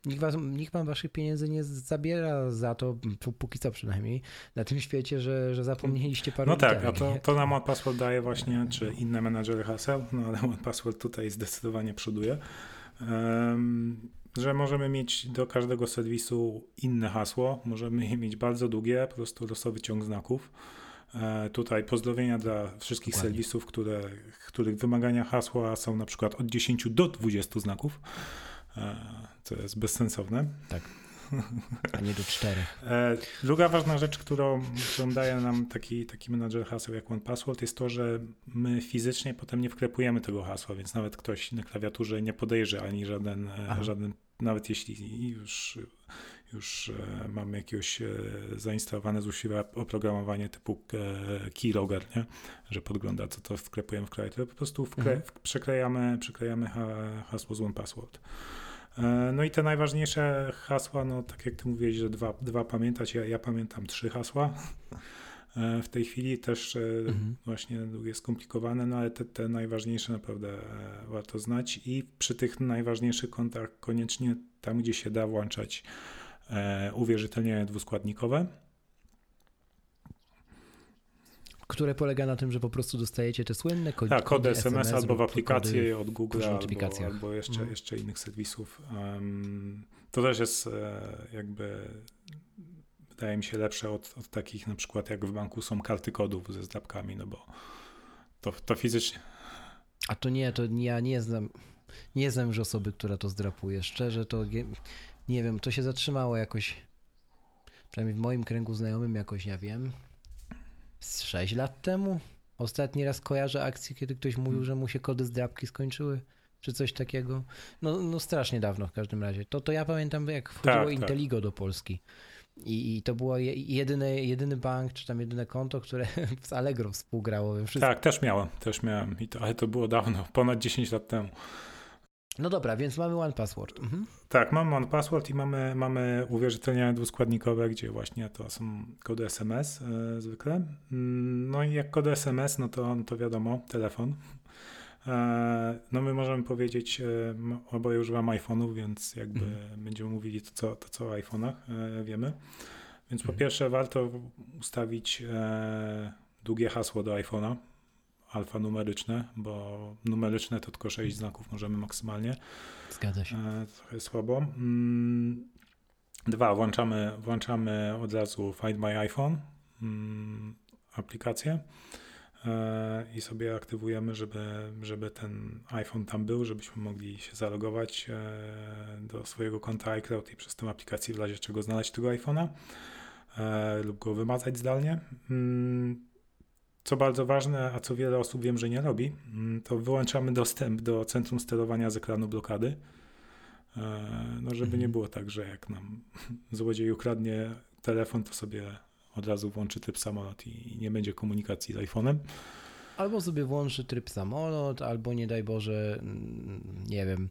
nikt, was, nikt wam waszych pieniędzy nie zabiera za to, póki co przynajmniej, na tym świecie, że, że zapomnieliście parę No tak, a to, to nam OnePassword daje właśnie, czy inne menadżery haseł, no ale OnePassword tutaj zdecydowanie przoduje. Um, że możemy mieć do każdego serwisu inne hasło, możemy je mieć bardzo długie, po prostu losowy ciąg znaków. E, tutaj pozdrowienia dla wszystkich Dokładnie. serwisów, które, których wymagania hasła są na przykład od 10 do 20 znaków, e, co jest bezsensowne. Tak. A nie do czterech. E, druga ważna rzecz, którą, którą daje nam taki, taki menadżer haseł jak OnePassword jest to, że my fizycznie potem nie wklepujemy tego hasła, więc nawet ktoś na klawiaturze nie podejrzy ani żaden, żaden nawet jeśli już już e, mamy jakiegoś e, zainstalowane złośliwe oprogramowanie typu e, keylogger, nie? że podgląda, co to wklepujemy w klawiaturę, po prostu wkle, mhm. przeklejamy, przeklejamy hasło z OnePassword. No i te najważniejsze hasła, no tak jak ty mówiłeś, że dwa, dwa pamiętać, ja, ja pamiętam trzy hasła. W tej chwili też mhm. właśnie jest skomplikowane, no ale te, te najważniejsze naprawdę warto znać i przy tych najważniejszych kontach koniecznie tam, gdzie się da włączać E, uwierzytelnienie dwuskładnikowe. Które polega na tym, że po prostu dostajecie te słynne kody, tak, kody SMS, SMS albo w aplikacji od Google, albo, albo jeszcze, mhm. jeszcze innych serwisów. To też jest e, jakby wydaje mi się lepsze od, od, takich na przykład jak w banku są karty kodów ze zdrabkami, no bo to, to fizycznie. A to nie, to ja nie znam, nie znam już osoby, która to zdrapuje. Szczerze to nie wiem, to się zatrzymało jakoś, przynajmniej w moim kręgu znajomym jakoś, ja wiem, z 6 lat temu. Ostatni raz kojarzę akcję, kiedy ktoś mówił, że mu się kody z drapki skończyły, czy coś takiego. No, no strasznie dawno w każdym razie. To, to ja pamiętam, jak wchodziło tak, tak. Inteligo tak. do Polski. I, I, to było jedyny, jedyny bank, czy tam jedyne konto, które z Allegro współgrało we wszystkim. Tak, też miałem, też miałem, I to, ale to było dawno, ponad 10 lat temu. No dobra, więc mamy One Password. Mhm. Tak, mamy One Password i mamy, mamy uwierzytelnianie dwuskładnikowe, gdzie właśnie to są kody SMS e, zwykle. Mm, no i jak kody SMS, no to, no to wiadomo, telefon. E, no my możemy powiedzieć, e, oboje używam iPhone'ów, więc jakby mhm. będziemy mówili to co, to, co o iPhone'ach e, wiemy. Więc po mhm. pierwsze warto ustawić długie hasło do iPhone'a, alfanumeryczne, bo numeryczne to tylko 6 znaków możemy maksymalnie. Zgadza się. Trochę słabo. Mm, dwa, włączamy, włączamy od razu Find My iPhone mm, aplikację i sobie aktywujemy, żeby, żeby ten iPhone tam był, żebyśmy mogli się zalogować e, do swojego konta iCloud i przez tę aplikację w razie czego znaleźć tego iPhone'a lub go wymazać zdalnie. Mm, co bardzo ważne, a co wiele osób wiem, że nie robi, mm, to wyłączamy dostęp do centrum sterowania z ekranu blokady. E, no, żeby mhm. nie było tak, że jak nam złodziej ukradnie telefon, to sobie od razu włączy tryb samolot i nie będzie komunikacji z iPhone'em. Albo sobie włączy tryb samolot, albo nie daj Boże, mm, nie wiem,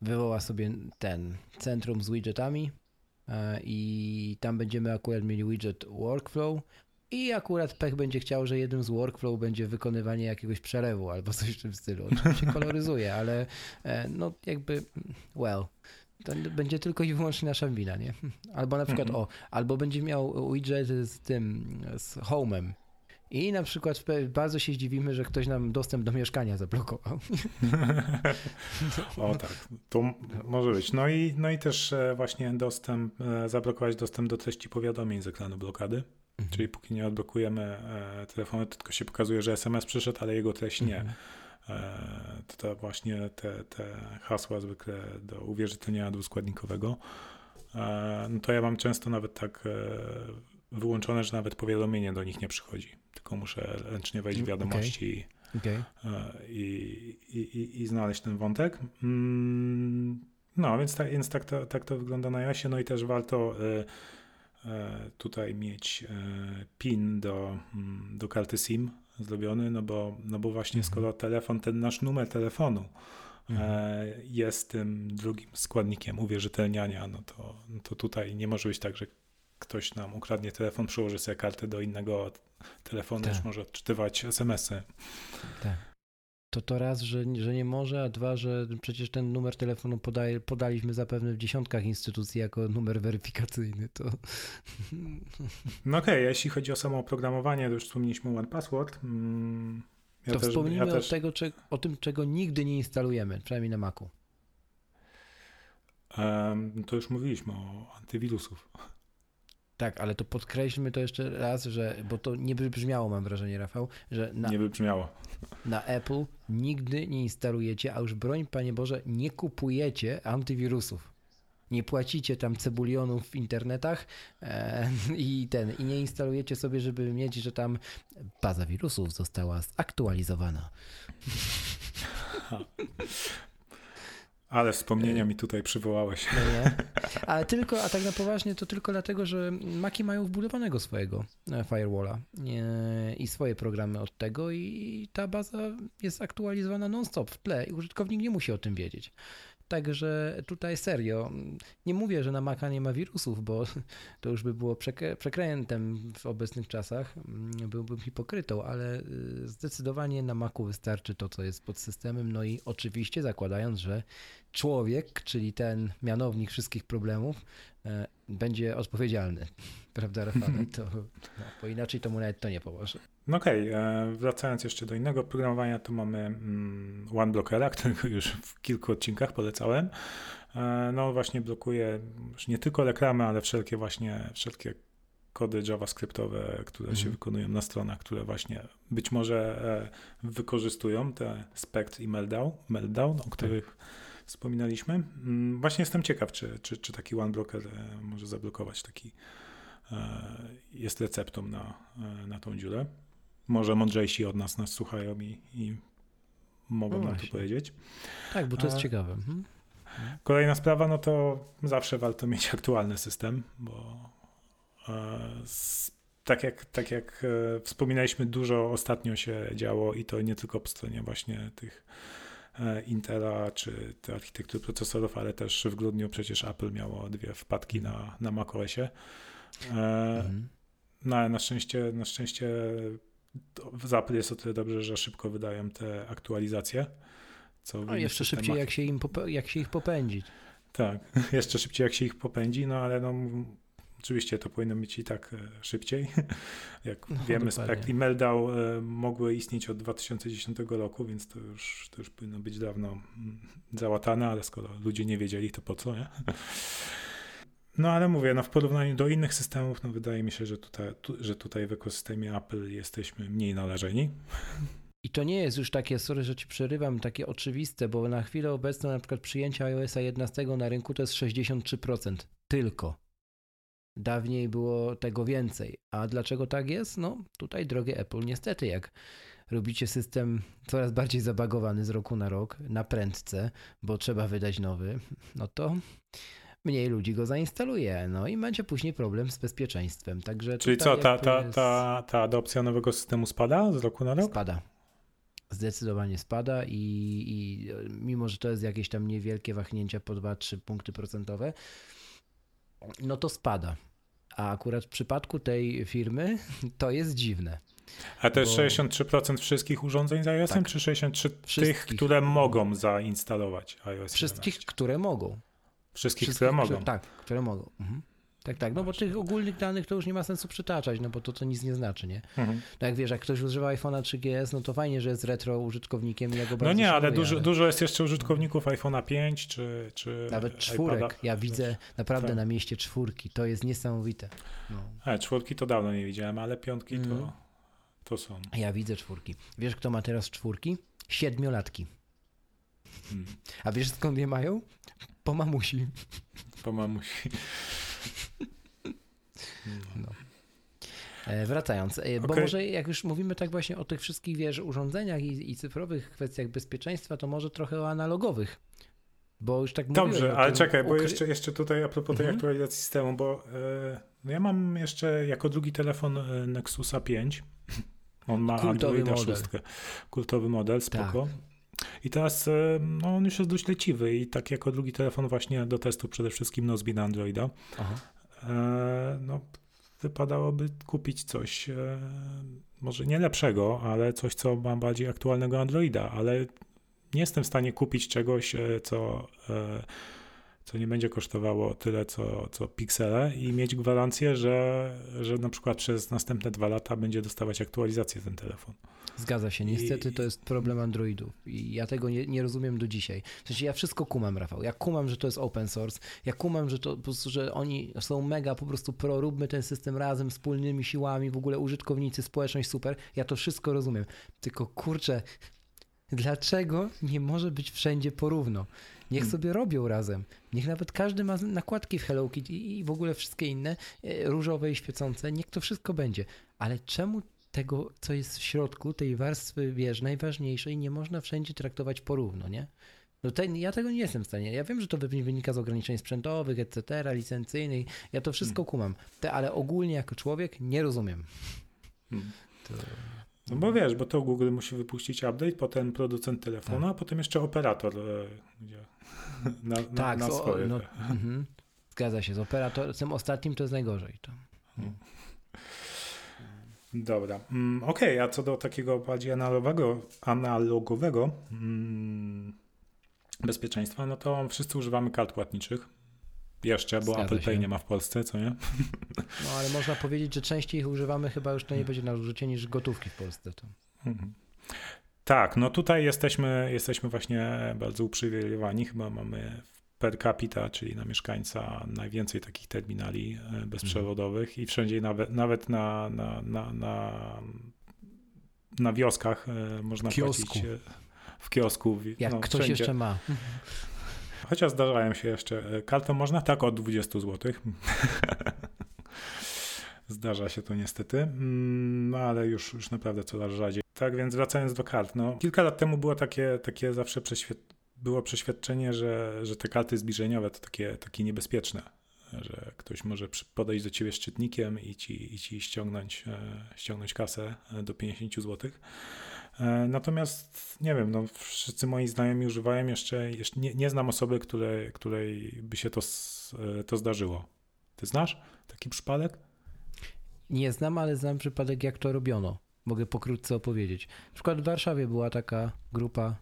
wywoła sobie ten centrum z widgetami e, i tam będziemy akurat mieli widget workflow, i akurat pech będzie chciał, że jednym z workflow będzie wykonywanie jakiegoś przelewu albo coś w tym stylu. Oczywiście koloryzuje, ale e, no jakby, well, to będzie tylko i wyłącznie nasza wina, nie? Albo na przykład, mhm. o, albo będzie miał widget z tym, z home'em. I na przykład bardzo się zdziwimy, że ktoś nam dostęp do mieszkania zablokował. o tak, to może być. No i, no i też e, właśnie dostęp, e, zablokować dostęp do treści powiadomień z ekranu blokady. Mhm. Czyli póki nie odblokujemy e, telefonu, to tylko się pokazuje, że SMS przyszedł, ale jego treść nie. Mhm. E, to, to właśnie te, te hasła zwykle do uwierzytelnienia dwuskładnikowego. E, no to ja mam często nawet tak wyłączone, że nawet powiadomienie do nich nie przychodzi. Tylko muszę ręcznie wejść w mm, wiadomości okay. Okay. I, i, i, i, znaleźć ten wątek. Mm, no, więc, tak, więc tak, to, tak to wygląda na jasie. No i też warto E, tutaj mieć e, PIN do, mm, do karty SIM zrobiony, no bo, no bo właśnie mhm. skoro telefon, ten nasz numer telefonu e, mhm. jest tym drugim składnikiem uwierzytelniania, no to, no to tutaj nie może być tak, że ktoś nam ukradnie telefon, przyłoży sobie kartę do innego telefonu, tak. już może odczytywać SMS-y. Tak to to raz, że, że nie może, a dwa, że przecież ten numer telefonu podaj, podaliśmy zapewne w dziesiątkach instytucji jako numer weryfikacyjny. To... No okej, okay, jeśli chodzi o samo oprogramowanie, to już wspomnieliśmy One Password. Mm, ja to też, wspomnijmy ja też... o, tego, czy, o tym, czego nigdy nie instalujemy, przynajmniej na Macu. Um, to już mówiliśmy o antywirusów. Tak, ale to podkreślmy to jeszcze raz, że, bo to nie wybrzmiało, mam wrażenie, Rafał, że na, nie wybrzmiało. Na Apple nigdy nie instalujecie, a już broń, Panie Boże, nie kupujecie antywirusów. Nie płacicie tam cebulionów w internetach e, i ten, i nie instalujecie sobie, żeby mieć, że tam baza wirusów została zaktualizowana. Ale wspomnienia mi tutaj przywołałeś. No nie? Ale tylko, a tak na poważnie, to tylko dlatego, że Maki mają wbudowanego swojego e, firewalla i swoje programy od tego i ta baza jest aktualizowana non-stop w tle i użytkownik nie musi o tym wiedzieć. Także tutaj serio, nie mówię, że na Maca nie ma wirusów, bo to już by było przekrętem w obecnych czasach, mm, byłbym hipokrytą, ale y, zdecydowanie na Macu wystarczy to, co jest pod systemem, no i oczywiście zakładając, że człowiek, czyli ten mianownik wszystkich problemów, będzie odpowiedzialny, prawda Rafale? To, no, bo inaczej to mu nawet to nie pomoże. No okej, okay. E, wracając jeszcze do innego programowania, tu mamy mm, OneBlockera, którego już w kilku odcinkach polecałem. E, no właśnie blokuje już nie tylko reklamy, ale wszelkie właśnie, wszelkie kody javascriptowe, które się mhm. wykonują na stronach, które właśnie być może wykorzystują te spect i meltdown, meltdown o tak. Wspominaliśmy. Mm, właśnie jestem ciekaw, czy, czy, czy taki OneBlocker e, może zablokować taki, e, jest receptą na, e, na tą dziurę. Może mądrzejsi od nas nas słuchają i, i mogą no nam to powiedzieć. Tak, bo to jest A... ciekawe. Mhm. Kolejna sprawa, no to zawsze warto mieć aktualny system, bo tak jak, tak jak wspominaliśmy, dużo ostatnio się działo i to nie tylko po stronie właśnie tych Intela czy te architektury procesorów, ale też w grudniu przecież Apple miało dwie wpadki na, na macOSie. Mhm. No, na szczęście, na szczęście w Apple jest o tyle dobrze, że szybko wydają te aktualizacje. Co A jeszcze szybciej, jak się, im jak się ich popędzi. Tak, jeszcze szybciej, jak się ich popędzi, no ale no, Oczywiście to powinno być i tak e, szybciej. Jak no, wiemy, Spect i Meldau mogły istnieć od 2010 roku, więc to już, to już powinno być dawno mm, załatane, ale skoro ludzie nie wiedzieli, to po co, nie? No ale mówię, no w porównaniu do innych systemów, no wydaje mi się, że tutaj, tu, że tutaj w ekosystemie Apple jesteśmy mniej należeni. I to nie jest już takie, sorry, że ci przerywam, takie oczywiste, bo na chwilę obecną na przykład przyjęcia iOS 11 na rynku to jest 63% tylko. Dawniej było tego więcej. A dlaczego tak jest? No tutaj drogie Apple, niestety, jak robicie system coraz bardziej zabagowany z roku na rok, na prędce, bo trzeba wydać nowy, no to mniej ludzi go zainstaluje, no i będzie później problem z bezpieczeństwem. Także Czyli co, ta, ta, jest... ta, ta adopcja nowego systemu spada z roku na rok? Spada. Zdecydowanie spada i, i mimo, że to jest jakieś tam niewielkie wahnięcia po 2-3 punkty procentowe, no to spada. A akurat w przypadku tej firmy to jest dziwne. A to jest bo... 63% wszystkich urządzeń z iOS-em, tak. czy 63% tych, które mogą zainstalować iOS? Wszystkich, które mogą. Wszystkich, Wszystkich które mogą. tak, które mogą. Mhm. Tak, tak, no bo tych ogólnych danych to już nie ma sensu przytaczać, no bo to, to nic nie znaczy, nie? Mhm. No jak wiesz, jak ktoś używa iPhone'a 3GS, no to fajnie, że jest retro użytkownikiem i ja go No nie, ale dużo, ale... dużo jest jeszcze użytkowników iPhone'a 5 czy, czy Nawet czwórek, iPada. ja widzę naprawdę tak. na mieście czwórki, to jest niesamowite. No. A, czwórki to dawno nie widziałem, ale piątki to, mm. to są. Ja widzę czwórki. Wiesz kto ma teraz czwórki? Siedmiolatki. Hmm. A wiesz skąd je mają? Po mamusi. Po mamusi. No. E, wracając, e, bo okay. może jak już mówimy tak właśnie o tych wszystkich, wiesz, urządzeniach i, i cyfrowych kwestiach bezpieczeństwa, to może trochę o analogowych. Bo już tak Dobrze, ale czekaj, bo jeszcze, jeszcze tutaj a propos tej mhm. aktualizacji systemu, bo e, ja mam jeszcze jako drugi telefon Nexusa 5. On ma Kultowy Androida model. 6. Kultowy model, spoko. Tak. I teraz e, no, on już jest dość leciwy i tak jako drugi telefon właśnie do testu przede wszystkim Nozbi na Androida. Aha. E, no, wypadałoby kupić coś e, może nie lepszego, ale coś, co ma bardziej aktualnego Androida, ale nie jestem w stanie kupić czegoś, co co nie będzie kosztowało tyle, co, co piksele i mieć gwarancję, że, że na przykład przez następne dwa lata będzie dostawać aktualizację ten telefon. Zgadza się, niestety I... to jest problem Androidów i ja tego nie, nie rozumiem do dzisiaj. W sensie ja wszystko kumam, Rafał, ja kumam, że to jest open source, ja kumam, że to po prostu, że oni są mega po prostu pro, róbmy ten system razem, wspólnymi siłami, w ogóle użytkownicy, społeczność, super, ja to wszystko rozumiem, tylko kurczę, dlaczego nie może być wszędzie porówno? Niech hmm. sobie robią razem. Niech nawet każdy ma nakładki w Hello Kitty i w ogóle wszystkie inne, e, różowe i świecące. Niech to wszystko będzie. Ale czemu tego, co jest w środku, tej warstwy, wiesz, najważniejszej, nie można wszędzie traktować porówno, nie? No ten, ja tego nie jestem w stanie. Ja wiem, że to wynika z ograniczeń sprzętowych, etc., licencyjnych. Ja to wszystko hmm. kumam. Te, ale ogólnie jako człowiek nie rozumiem. Hmm. To... No bo wiesz, bo to Google musi wypuścić update, potem producent telefonu, tak. a potem jeszcze operator e, gdzie, na, na, tak, na swoje. No, mhm. Zgadza się, z operatorem ostatnim to jest najgorzej. To. Hmm. Dobra. Mm, Okej, okay, a co do takiego bardziej analogowego, analogowego mm, bezpieczeństwa, no to wszyscy używamy kart płatniczych. Jeszcze, bo Zgadza Apple się. Pay nie ma w Polsce, co nie? No ale można powiedzieć, że częściej ich używamy, chyba już to nie będzie na użycie niż gotówki w Polsce. To. Mhm. Tak, no tutaj jesteśmy, jesteśmy właśnie bardzo uprzywilejowani. Chyba mamy per capita, czyli na mieszkańca, najwięcej takich terminali e, bezprzewodowych i wszędzie, nawet, nawet na, na, na, na, na wioskach e, można kiosku. płacić e, w kiosku. Jak no, ktoś wszędzie. jeszcze ma. Chociaż zdarzają się jeszcze. Kartą można tak od 20 zł. Zdarza się to niestety, mm, no ale już, już naprawdę coraz rzadziej. Tak więc wracając do kart, no kilka lat temu było takie, takie zawsze było przeświadczenie, że, że te karty zbliżeniowe to takie, takie niebezpieczne, że ktoś może podejść do ciebie szczytnikiem i ci, i ci ściągnąć, e, ściągnąć kasę e, do 50 zł. E, natomiast nie wiem, no wszyscy moi znajomi używają jeszcze, jeszcze nie, nie znam osoby, które, której by się to, to zdarzyło. Ty znasz taki przypadek? Nie znam, ale znam przypadek, jak to robiono. Mogę pokrótce opowiedzieć. Na przykład w Warszawie była taka grupa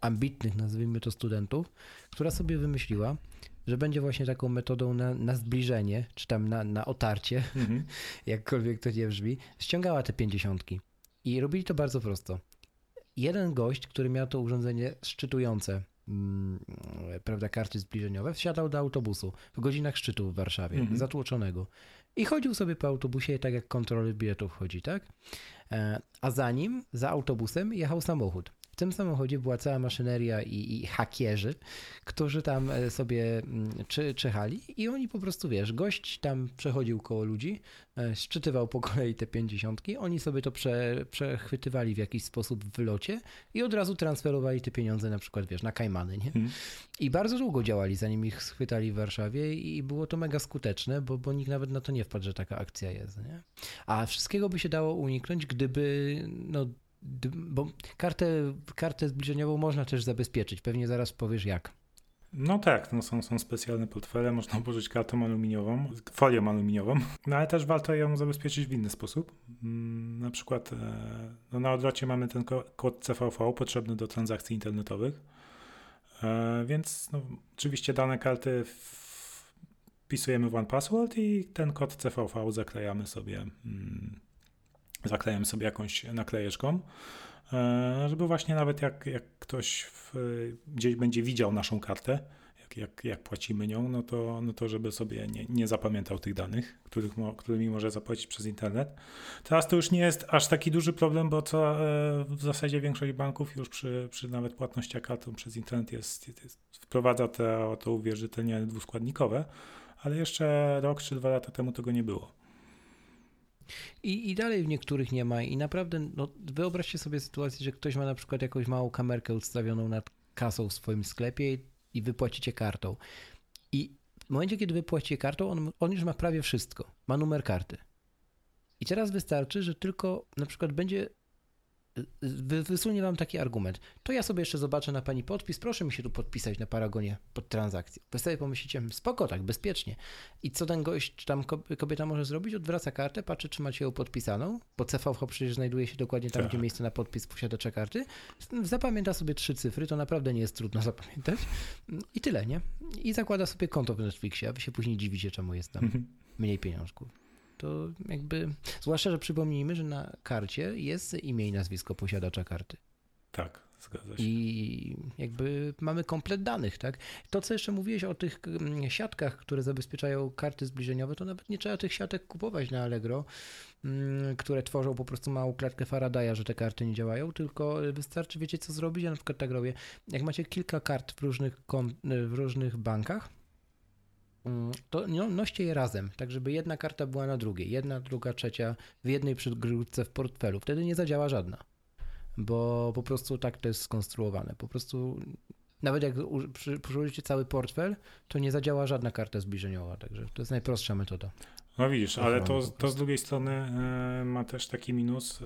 ambitnych, nazwijmy to studentów, która sobie wymyśliła, że będzie właśnie taką metodą na, na zbliżenie, czy tam na, na otarcie, mhm. jakkolwiek to nie brzmi, ściągała te pięćdziesiątki. I robili to bardzo prosto. Jeden gość, który miał to urządzenie szczytujące, mm, prawda, karty zbliżeniowe, wsiadał do autobusu w godzinach szczytu w Warszawie, mhm. zatłoczonego. I chodził sobie po autobusie, tak jak kontroli biletów chodzi, tak? E, a za nim, za autobusem, jechał samochód tym samochodzie była cała maszyneria i, i hakierzy, którzy tam e, sobie mm, czy, czyhali i oni po prostu, wiesz, gość tam przechodził koło ludzi, e, szczytywał po kolei te pięćdziesiątki, oni sobie to prze, przechwytywali w jakiś sposób w wylocie i od razu transferowali te pieniądze na przykład, wiesz, na Kajmany, nie? Hmm. I bardzo długo działali, zanim ich schwytali w Warszawie i było to mega skuteczne, bo, bo nikt nawet na to nie wpadł, że taka akcja jest, nie? A wszystkiego by się dało uniknąć, gdyby, no, bo kartę, kartę zbliżeniową można też zabezpieczyć. Pewnie zaraz powiesz jak. No tak, no są, są specjalne portfele, można użyć kartą aluminiową, folią aluminiową, no ale też warto ją zabezpieczyć w inny sposób. Mm, na przykład e, no na odwrocie mamy ten kod CVV potrzebny do transakcji internetowych, e, więc no, oczywiście dane karty wpisujemy w OnePassword i ten kod CVV zaklejamy sobie mm, zaklejam sobie jakąś naklejeczką, e, żeby właśnie nawet jak, jak ktoś w, gdzieś będzie widział naszą kartę, jak, jak, jak płacimy nią, no to, no to żeby sobie nie, nie zapamiętał tych danych, których, którymi może zapłacić przez internet. Teraz to już nie jest aż taki duży problem, bo to e, w zasadzie większość banków już przy, przy nawet płatnościach kartą przez internet jest, jest wprowadza to, to uwierzytelnianie dwuskładnikowe, ale jeszcze rok czy dwa lata temu tego nie było. I, I dalej w niektórych nie ma. I naprawdę, no, wyobraźcie sobie sytuację, że ktoś ma na przykład jakąś małą kamerkę ustawioną nad kasą w swoim sklepie i, wypłacicie kartą. I w momencie, kiedy wypłacicie kartą, on, on już ma prawie wszystko. Ma numer karty. I teraz wystarczy, że tylko na przykład będzie wysunie wam taki argument. To ja sobie jeszcze zobaczę na pani podpis. Proszę mi się tu podpisać na paragonie pod transakcję. Wy sobie pomyślicie, hmm, spoko, tak, bezpiecznie. I co ten gość, czy tam kobieta może zrobić? Odwraca kartę, patrzy, czy macie ją podpisaną, bo CVV przecież znajduje się dokładnie tam, tak. gdzie miejsce na podpis posiadacza karty. Zapamięta sobie trzy cyfry, to naprawdę nie jest trudno zapamiętać. I tyle, nie? I zakłada sobie konto w Netflixie, a wy się później dziwicie, czemu jest tam mniej pieniążków to jakby, zwłaszcza, że przypomnijmy, że na karcie jest imię i nazwisko posiadacza karty. Tak, zgadza się. I jakby mamy komplet danych, tak? To, co jeszcze mówiłeś o tych mm, siatkach, które zabezpieczają karty zbliżeniowe, to nawet nie trzeba tych siatek kupować na Allegro, mm, które tworzą po prostu małą klatkę Faradaya, że te karty nie działają, tylko wystarczy, wiecie co zrobić? Ja na przykład tak robię. Jak macie kilka kart w różnych, w różnych bankach, to no, noście je razem, tak żeby jedna karta była na drugiej, jedna, druga, trzecia w jednej przygródce w portfelu. Wtedy nie zadziała żadna, bo po prostu tak to jest skonstruowane. Po prostu Nawet jak przyłożycie cały portfel, to nie zadziała żadna karta zbliżeniowa, także to jest najprostsza metoda. No widzisz, ale to, to z drugiej strony y, ma też taki minus.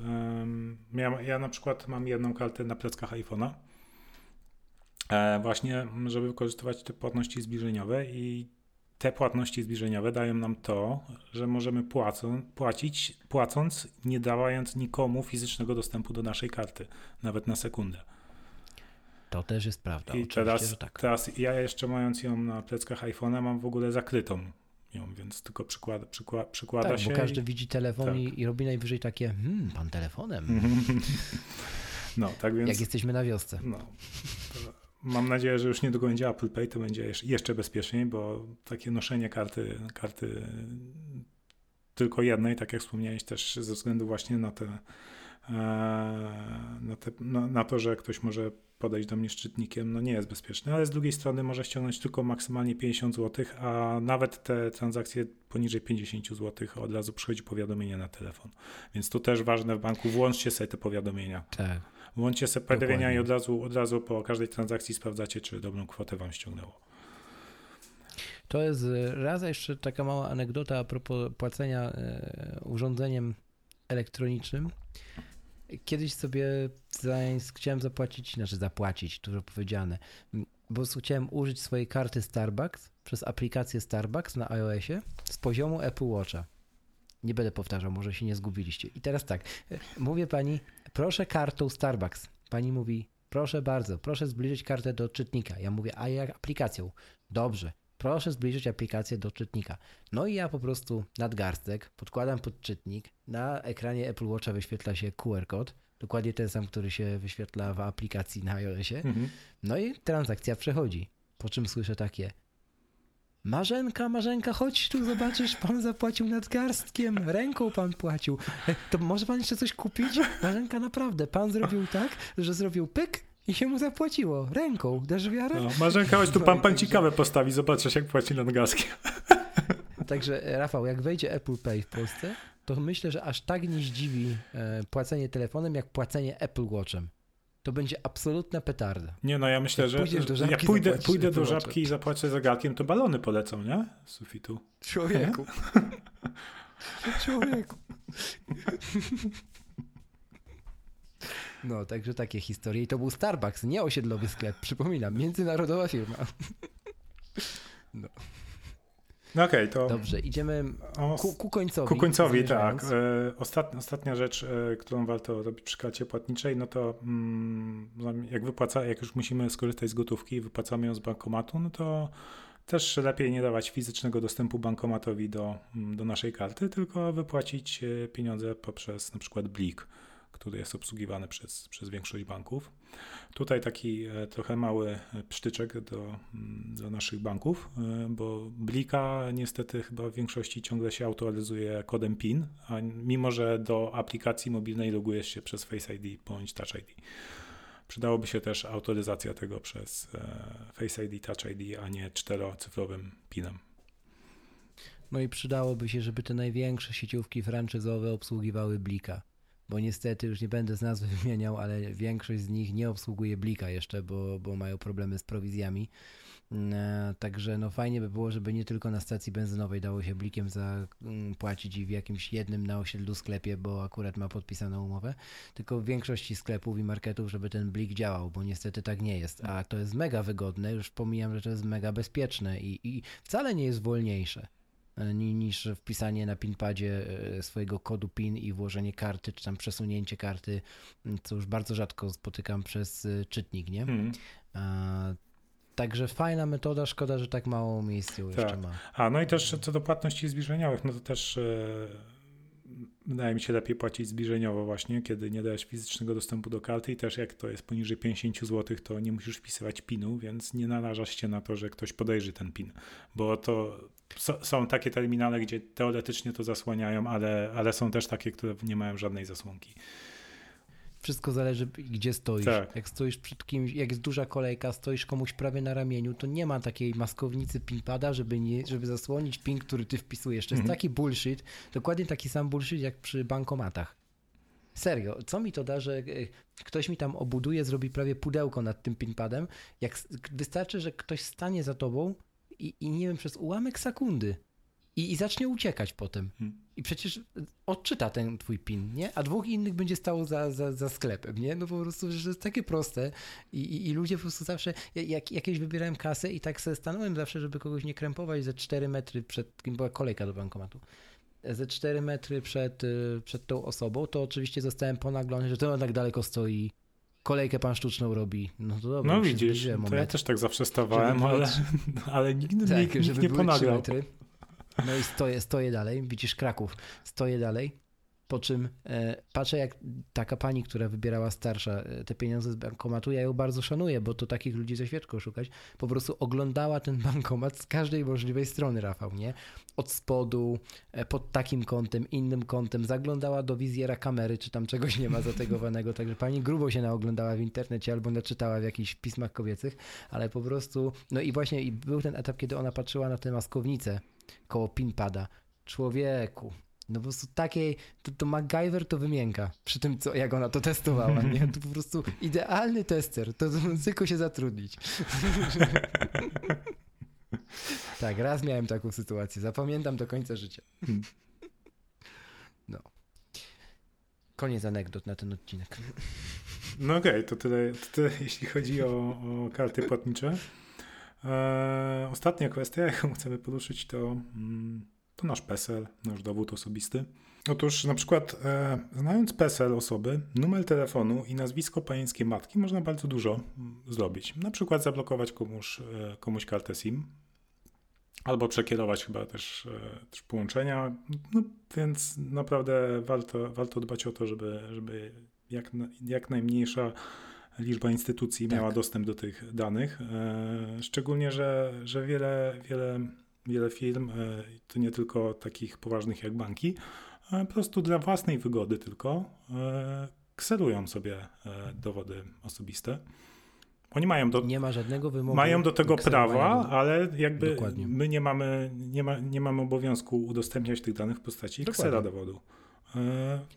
Ja, ja na przykład mam jedną kartę na pleckach iPhone'a, e, właśnie, żeby wykorzystywać te płatności zbliżeniowe i te płatności zbliżeniowe dają nam to, że możemy płacą, płacić, płacąc, nie dawając nikomu fizycznego dostępu do naszej karty, nawet na sekundę. To też jest prawda. I teraz, tak. teraz ja jeszcze mając ją na pleckach iPhone'a mam w ogóle zakrytą ją, więc tylko przykłada, przykłada, przykłada tak, się. Bo każdy i... widzi telefon tak. i, i, robi najwyżej takie, hmm, pan telefonem. No, tak więc. Jak jesteśmy na wiosce. No. Mam nadzieję, że już niedługo będzie Apple Pay, to będzie jeszcze bezpieczniej, bo takie noszenie karty, karty tylko jednej, tak jak wspomniałeś, też ze względu właśnie na te, e, na, te, na, na to, że ktoś może podejść do mnie szczytnikiem, no nie jest bezpieczny, ale z drugiej strony może ściągnąć tylko maksymalnie 50 zł, a nawet te transakcje poniżej 50 zł od razu przychodzi powiadomienie na telefon. Więc to też ważne w banku, włączcie sobie te powiadomienia. Tak. Włączcie sobie powiadomienia i od razu, od razu po każdej transakcji sprawdzacie, czy dobrą kwotę wam ściągnęło. To jest e, raz jeszcze taka mała anegdota a propos płacenia e, urządzeniem elektronicznym. Kiedyś sobie chciałem zapłacić, znaczy zapłacić, dużo powiedziane, bo chciałem użyć swojej karty Starbucks przez aplikację Starbucks na iOSie z poziomu Apple Watcha. Nie będę powtarzał, może się nie zgubiliście. I teraz tak, mówię pani, proszę kartą Starbucks. Pani mówi, proszę bardzo, proszę zbliżyć kartę do czytnika. Ja mówię, a jak aplikacją? Dobrze, proszę zbliżyć aplikację do czytnika. No i ja po prostu nadgarstek podkładam pod czytnik, na ekranie Apple Watcha wyświetla się QR kod, dokładnie ten sam, który się wyświetla w aplikacji na iOSie. Mhm. No i transakcja przechodzi. Po czym słyszę takie Marzenka, Marzenka, chodź tu, zobaczysz, pan zapłacił nadgarstkiem, ręką pan płacił. E, to może pan jeszcze coś kupić? Marzenka, naprawdę, pan zrobił tak, że zrobił pyk i się mu zapłaciło ręką. Dasz wiarę? No, Marzenka, chodź tu, pan, pan ciekawe postawi, zobaczysz, jak płaci nadgarstkiem. Także Rafał, jak wejdzie Apple Pay w Polsce, to myślę, że aż tak nie zdziwi e, płacenie telefonem, jak płacenie Apple Watchem. To będzie absolutna petarda. Nie, no ja myślę, że żabki, jak pójdę, pójdę do żabki i zapłacę zegarkiem, to balony polecą, nie? Z sufitu. Człowieku. Człowieku. No, także takie historie. I to był Starbucks, nie osiedlowy sklep. Przypominam, międzynarodowa firma. No. No okej, okay, to. Dobrze, idziemy ku, ku końcowi. Ku końcowi, tak. E, ostatnia, ostatnia rzecz, e, którą warto robić przy karcie płatniczej, no to mm, jak wypłaca, jak już musimy skorzystać z gotówki i wypłacamy ją z bankomatu, no to też lepiej nie dawać fizycznego dostępu bankomatowi do, mm, do naszej karty, tylko wypłacić e, pieniądze poprzez na przykład Blik który jest obsługiwany przez, przez większość banków. Tutaj taki e, trochę mały e, psztyczek do, mm, do naszych banków, e, bo Blika niestety chyba w większości ciągle się autoryzuje kodem PIN, a mimo że do aplikacji mobilnej logujesz się przez Face ID bądź Touch ID. Przydałoby się też autoryzacja tego przez Face ID, Touch ID, a nie czterocyfrowym PINem. No i przydałoby się, żeby te największe sieciówki franczyzowe obsługiwały Blika bo niestety już nie będę z nazwy wymieniał, ale większość z nich nie obsługuje Blika jeszcze, bo, bo mają problemy z prowizjami. E, także no fajnie by było, żeby nie tylko na stacji benzynowej dało się blikiem zapłacić i w jakimś jednym na osiedlu sklepie, bo akurat ma podpisaną umowę, tylko w większości sklepów i marketów, żeby ten blik działał, bo niestety tak nie jest. A to jest mega wygodne, już pomijam, że to jest mega bezpieczne i, i wcale nie jest wolniejsze. E, niż wpisanie na pinpadzie e, swojego kodu PIN i włożenie karty, czy tam przesunięcie karty, co już bardzo rzadko spotykam przez e, czytnik, nie? Hmm. Także fajna metoda, szkoda, że tak mało miejsca tak. jeszcze ma. A no i też co do płatności zbliżeniowych, no to też wydaje mi się lepiej płacić zbliżeniowo właśnie, kiedy nie dajesz fizycznego dostępu do karty i też jak to jest poniżej 50 zł, to nie musisz wpisywać PIN-u, więc nie narażasz się na to, że ktoś podejrzy ten PIN, bo to są takie terminale, gdzie teoretycznie to zasłaniają, ale, ale są też takie, które nie mają żadnej zasłonki. Wszystko zależy, gdzie stoisz. Tak. Jak stoisz przed kimś, jak jest duża kolejka, stoisz komuś prawie na ramieniu, to nie ma takiej maskownicy pinpada, żeby, nie, żeby zasłonić pin, który ty wpisujesz. To jest mhm. taki bullshit, dokładnie taki sam bullshit jak przy bankomatach. Serio, co mi to da, że e, ktoś mi tam obuduje, zrobi prawie pudełko nad tym pinpadem, jak wystarczy, że ktoś stanie za tobą i, i nie wiem, przez ułamek sekundy i, i zacznie uciekać potem. Hmm. I przecież odczyta ten twój pin, nie? A dwóch innych będzie stało za, za, za sklepem, nie? No po prostu, że jest takie proste i, i, i ludzie po prostu zawsze, ja- jak jakieś wybierałem kasę i tak sobie stanąłem zawsze, żeby kogoś nie krępować ze 4 metry przed, była kolejka do bankomatu, ze 4 metry przed, y, przed tą osobą, to oczywiście zostałem ponaglony, że to tak daleko stoi, kolejkę pan sztuczną robi, no to dobra, No widzisz, to ja też tak zawsze stawałem, Żeby ale, ale nigdy Tak, nikt, nikt żeby nie ponagrał. No i stoję, stoję dalej, widzisz Kraków, stoję dalej, po czym e, patrzę jak taka pani, która wybierała starsza e, te pieniądze z bankomatu, ja ją bardzo szanuję, bo to takich ludzi ze świeczką szukać, po prostu oglądała ten bankomat z każdej możliwej strony, Rafał, nie? Od spodu, e, pod takim kątem, innym kątem, zaglądała do wizjera kamery, czy tam czegoś nie ma zategowanego, także pani grubo się naoglądała w internecie albo naczytała w jakichś pismach kobiecych, ale po prostu, no i właśnie i był ten etap, kiedy ona patrzyła na tę maskownicę koło pinpada. Człowieku, no po prostu takiej, to, to MacGyver to wymienka przy tym, co, jak ona to testowała, nie? To po prostu idealny tester, to, tylko się zatrudnić. tak, raz miałem taką sytuację, zapamiętam do końca życia. No. Koniec anegdot na ten odcinek. No okej, to, tyle, to tyle jeśli chodzi o, o karty płatnicze. E, ostatnia kwestia, jaką chcemy poruszyć, to, mm, to nasz PESEL, nasz dowód osobisty. Otóż na przykład e, znając PESEL osoby, numer telefonu i nazwisko panieńskiej matki można bardzo dużo mm, zrobić. Na przykład zablokować komuś, e, komuś kartę SIM, albo przekierować chyba też, e, też połączenia. No, więc naprawdę warto, warto dbać o to, żeby, żeby jak, jak najmniejsza liczba instytucji Tak. miała dostęp do tych danych. E, Szczególnie, że, że wiele, wiele, wiele firm, e, to nie tylko takich poważnych jak banki, e, po prostu dla własnej wygody tylko e, kserują sobie dowody osobiste. Oni mają do, Nie ma żadnego wymogu. mają do tego prawa, ale jakby Dokładnie. my nie mamy, nie, ma, nie mamy obowiązku udostępniać tych danych w postaci Dokładnie. ksera dowodu.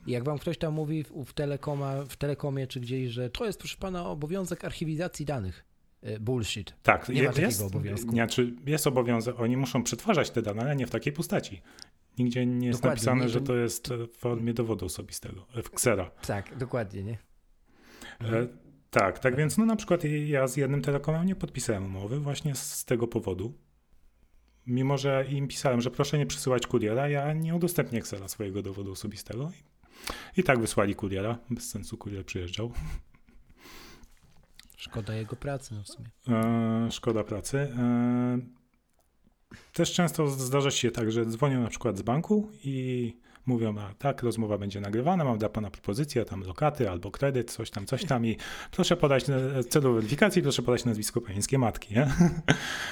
Jak wam ktoś tam mówi w, w, telekoma, w telekomie czy gdzieś, że to jest proszę pana obowiązek archiwizacji danych. E, Bullshit. Tak, Nie ma takiego jest, obowiązku. Znaczy jest obowiązek, oni muszą przetwarzać te dane, ale nie w takiej postaci. Nigdzie nie jest Dokładnie, napisane, nie, że to- jest w formie dowodu osobistego, e, w ksera. Tak, dokładnie, nie? E, tak, tak więc no na przykład ja z jednym telekomem nie podpisałem umowy właśnie z tego powodu. Mimo, że im pisałem, że proszę nie przysyłać kuriera, ja nie udostępnię ksera swojego dowodu osobistego. I, I tak wysłali kuriera, bez sensu kurier przyjeżdżał. Szkoda jego pracy, no w sumie. E, szkoda pracy. E, też często zdarza się tak, że dzwonią na przykład z banku i mówią, a tak, rozmowa będzie nagrywana, mam dla pana propozycję, tam lokaty albo kredyt, coś tam, coś tam i proszę podać, w celu weryfikacji, proszę podać nazwisko panieńskiej matki, nie?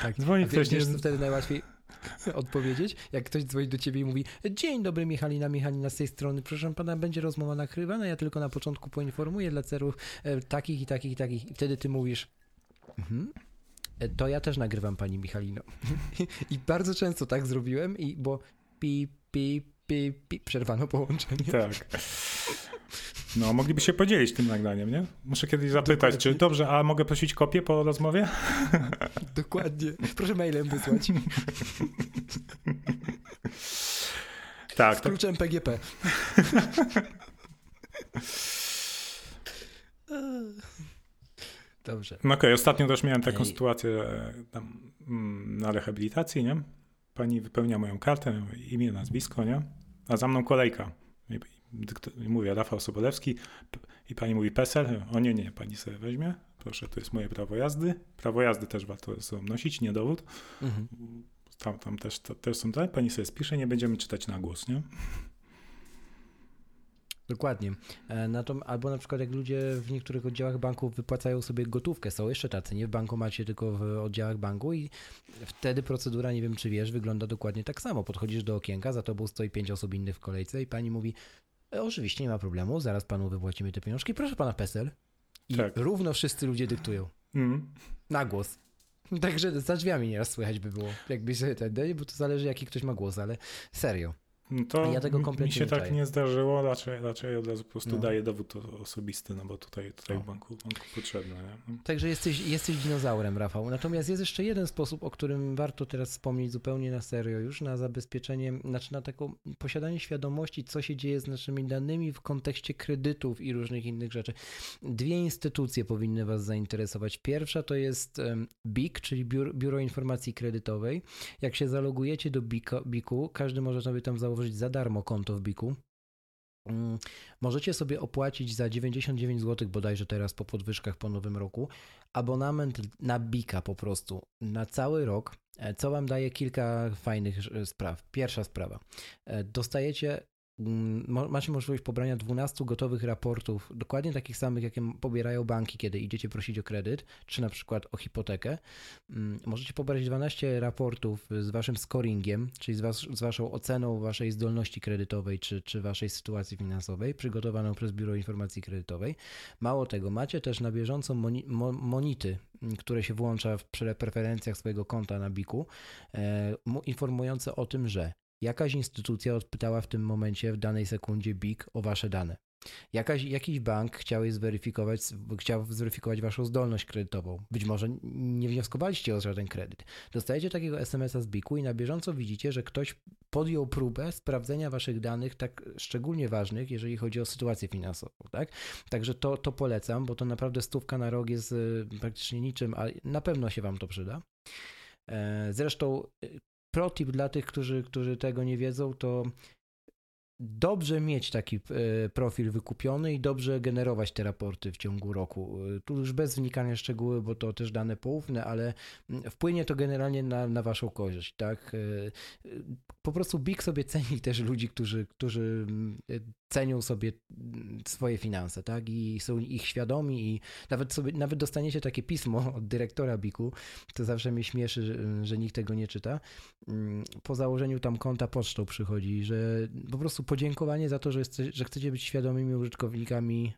Tak. Dzwoni ktoś, wiesz, nie... wtedy najłatwiej odpowiedzieć? Jak ktoś dzwoni do ciebie i mówi Dzień dobry Michalina, Michalina z tej strony, proszę pana, będzie rozmowa nakrywana, ja tylko na początku poinformuję dla celów e, takich i takich i takich. I wtedy ty mówisz mhm. e, To ja też nagrywam pani Michalino. I bardzo często tak zrobiłem, i bo pi, pi, pi, pi, przerwano połączenie. Tak. No, mogliby się podzielić tym nagraniem, nie? Muszę kiedyś zapytać, czy dobrze, a mogę prosić kopię po rozmowie? Dokładnie. Proszę mailem wysłać. Tak, Z tak. kluczem PGP. Dobrze. No okej, ostatnio też miałem taką Ej. sytuację e, tam, mm, na rehabilitacji, nie? Pani wypełnia moją kartę, imię, nazwisko, nie? A za mną kolejka. Mówię, Rafał Sobolewski i pani mówi PESEL. O nie, nie, pani sobie weźmie. Proszę, to jest moje prawo jazdy. Prawo jazdy też warto ze nosić, nie dowód. Mhm. Tam, tam też, to, też są te, pani sobie spisze, nie będziemy czytać na głos, nie? Dokładnie. E, Na to, albo na przykład jak ludzie w niektórych oddziałach banków wypłacają sobie gotówkę, są jeszcze tacy, nie w bankomacie, tylko w oddziałach banku i wtedy procedura, nie wiem czy wiesz, wygląda dokładnie tak samo. Podchodzisz do okienka, za tobą stoi pięć osób innych w kolejce i pani mówi, oczywiście nie ma problemu, zaraz panu wypłacimy te pieniążki, proszę pana PESEL. I Tak. równo wszyscy ludzie dyktują. Mm. Na głos. Także za drzwiami nieraz słychać by było, jakbyś sobie ten, bo to zależy jaki ktoś ma głos, ale serio. No to ja tego kompletnie mi się nie tak nie zdarzyło, raczej, raczej od razu po prostu No. daję dowód osobisty, no bo tutaj, tutaj O. w banku, banku potrzebny. Nie? No. Także jesteś, jesteś dinozaurem, Rafał. Natomiast jest jeszcze jeden sposób, o którym warto teraz wspomnieć zupełnie na serio już, na zabezpieczenie, znaczy na taką posiadanie świadomości, co się dzieje z naszymi danymi w kontekście kredytów i różnych innych rzeczy. Dwie instytucje powinny Was zainteresować. Pierwsza to jest BIK, czyli Biuro, Informacji Kredytowej. Jak się zalogujecie do BIK-u, BIK-u, każdy może sobie tam założyć za darmo konto w BIK-u. Mm, Możecie sobie opłacić za 99 zł bodajże teraz po podwyżkach po nowym roku abonament na Bika po prostu na cały rok, e, co wam daje kilka fajnych e, spraw. Pierwsza sprawa. e, Dostajecie macie możliwość pobrania 12 gotowych raportów, dokładnie takich samych, jakie pobierają banki, kiedy idziecie prosić o kredyt, czy na przykład o hipotekę. Możecie pobrać 12 raportów z waszym scoringiem, czyli z, was, z waszą oceną waszej zdolności kredytowej, czy, czy waszej sytuacji finansowej, przygotowaną przez Biuro Informacji Kredytowej. Mało tego, macie też na bieżąco moni, mo, monity, które się włącza w pre- preferencjach swojego konta na Biku, e, mu- informujące o tym, że jakaś instytucja odpytała w tym momencie, w danej sekundzie BIK o wasze dane. Jakaś, jakiś bank chciał zweryfikować, chciał zweryfikować waszą zdolność kredytową. Być może nie wnioskowaliście o żaden kredyt. Dostajecie takiego SMS-a z BIK-u i na bieżąco widzicie, że ktoś podjął próbę sprawdzenia waszych danych, tak szczególnie ważnych, jeżeli chodzi o sytuację finansową. Tak? Także to, to polecam, bo to naprawdę stówka na rok jest y, praktycznie niczym, a na pewno się wam to przyda. E, Zresztą y, protip dla tych, którzy, którzy tego nie wiedzą, to dobrze mieć taki e, profil wykupiony i dobrze generować te raporty w ciągu roku. E, Tu już bez wnikania w szczegóły, bo to też dane poufne, ale wpłynie to generalnie na, na waszą korzyść, tak? Po prostu BIG sobie ceni też ludzi, którzy, którzy e, cenią sobie mm, swoje finanse, tak? I są ich świadomi i nawet sobie, nawet dostaniecie takie pismo od dyrektora BIK-u, to zawsze mnie śmieszy, że, nikt tego nie czyta. Mm, Po założeniu tam konta pocztą przychodzi, że po prostu podziękowanie za to, że, że chcecie być świadomymi użytkownikami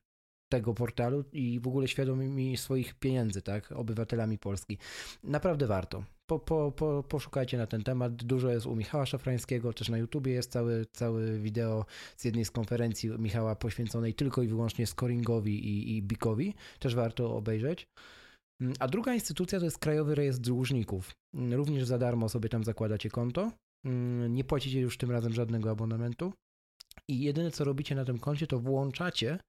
tego portalu i w ogóle świadomymi swoich pieniędzy, tak? Obywatelami Polski. Naprawdę warto. Po, po, po, poszukajcie na ten temat. Dużo jest u Michała Szafrańskiego, też na YouTubie jest cały, cały wideo z jednej z konferencji Michała poświęconej tylko i wyłącznie scoringowi i, i bikowi. Też warto obejrzeć. A druga instytucja to jest Krajowy Rejestr Dłużników. Również za darmo sobie tam zakładacie konto. Nie płacicie już tym razem żadnego abonamentu. I jedyne co robicie na tym koncie, to włączacie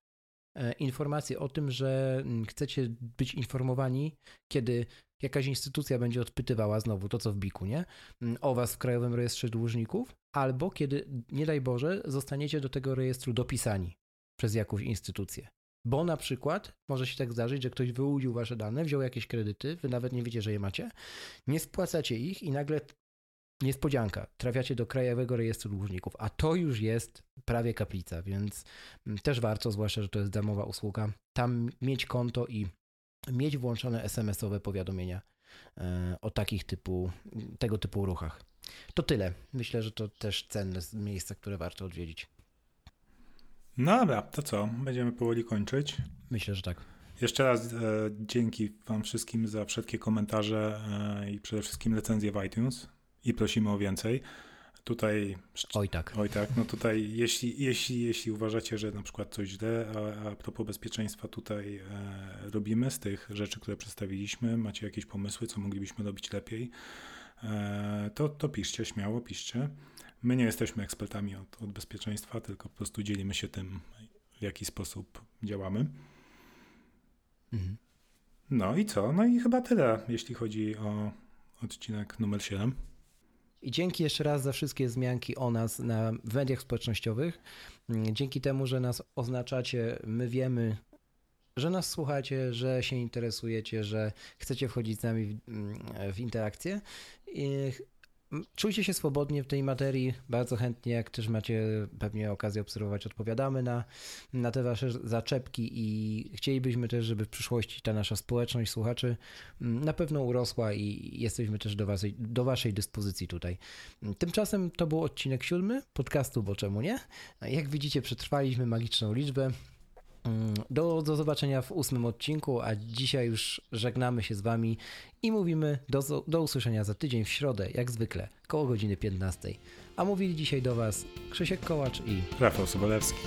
e, informacje o tym, że mm, chcecie być informowani, kiedy jakaś instytucja będzie odpytywała znowu to, co w BIK-u, nie? Mm, O was w Krajowym Rejestrze Dłużników, albo kiedy, nie daj Boże, zostaniecie do tego rejestru dopisani przez jakąś instytucję. Bo na przykład może się tak zdarzyć, że ktoś wyłudził wasze dane, wziął jakieś kredyty, wy nawet nie wiecie, że je macie, nie spłacacie ich i nagle niespodzianka, trafiacie do Krajowego Rejestru Dłużników, a to już jest prawie kaplica, więc mm, też warto, zwłaszcza, że to jest darmowa usługa, tam mieć konto i mieć włączone SMS-owe powiadomienia e, o takich typu, tego typu ruchach. To tyle. Myślę, że to też cenne miejsca, które warto odwiedzić. No dobra, to co? Będziemy powoli kończyć. Myślę, że tak. Jeszcze raz e, dzięki Wam wszystkim za wszystkie komentarze e, i przede wszystkim recenzje w iTunes i prosimy o więcej. Tutaj, Oj tak. oj tak, no tutaj jeśli, jeśli, jeśli uważacie, że na przykład coś źle, a, a propos bezpieczeństwa tutaj e, robimy z tych rzeczy, które przedstawiliśmy, macie jakieś pomysły, co moglibyśmy robić lepiej, e, to, to piszcie, śmiało piszcie. My nie jesteśmy ekspertami od, od bezpieczeństwa, tylko po prostu dzielimy się tym, w jaki sposób działamy. Mhm. No i co? No i chyba tyle, jeśli chodzi o odcinek numer 7. I dzięki jeszcze raz za wszystkie zmianki o nas na mediach społecznościowych. Mm, Dzięki temu, że nas oznaczacie, my wiemy, że nas słuchacie, że się interesujecie, że chcecie wchodzić z nami w, mm, w interakcję. I czujcie się swobodnie w tej materii. Bardzo chętnie, jak też macie pewnie okazję obserwować, odpowiadamy na, na te wasze zaczepki i chcielibyśmy też, żeby w przyszłości ta nasza społeczność słuchaczy mm, na pewno urosła i jesteśmy też do waszej, do waszej dyspozycji tutaj. Tymczasem to był odcinek siódmy podcastu, bo czemu nie? Jak widzicie, przetrwaliśmy magiczną liczbę. Mm, do, do zobaczenia w ósmym odcinku, a dzisiaj już żegnamy się z Wami i mówimy do, do usłyszenia za tydzień w środę, jak zwykle, koło godziny 15. A mówili dzisiaj do Was Krzysiek Kołacz i Rafał Sobolewski.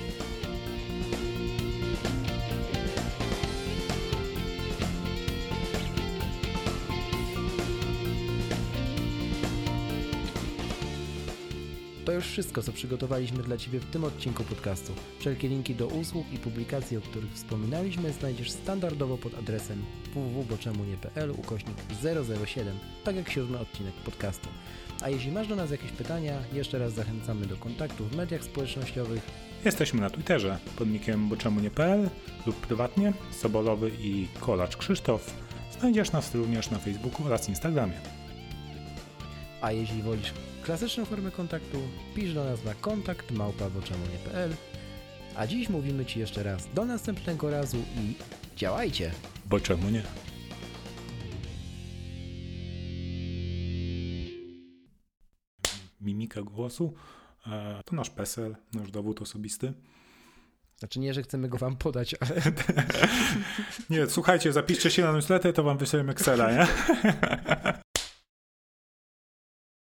Już wszystko, co przygotowaliśmy dla Ciebie w tym odcinku podcastu. Wszelkie linki do usług i publikacji, o których wspominaliśmy, znajdziesz standardowo pod adresem www.boczemunie.pl ukośnik 007, tak jak siódmy odcinek podcastu. A jeśli masz do nas jakieś pytania, jeszcze raz zachęcamy do kontaktu w mediach społecznościowych. Jesteśmy na Twitterze pod nickiem boczemunie.pl lub prywatnie Sobolowy i Kolacz Krzysztof. Znajdziesz nas również na Facebooku oraz Instagramie. A jeśli wolisz klasyczną formę kontaktu, pisz do nas na kontakt małpa.boczemunie.pl A dziś mówimy Ci jeszcze raz do następnego razu i działajcie! Bo czemu nie? Mimika głosu e, to nasz PESEL, nasz dowód osobisty. Znaczy nie, że chcemy go Wam podać, ale Nie, słuchajcie, zapiszcie się na newsletter, to wam wyślemy Excela, nie?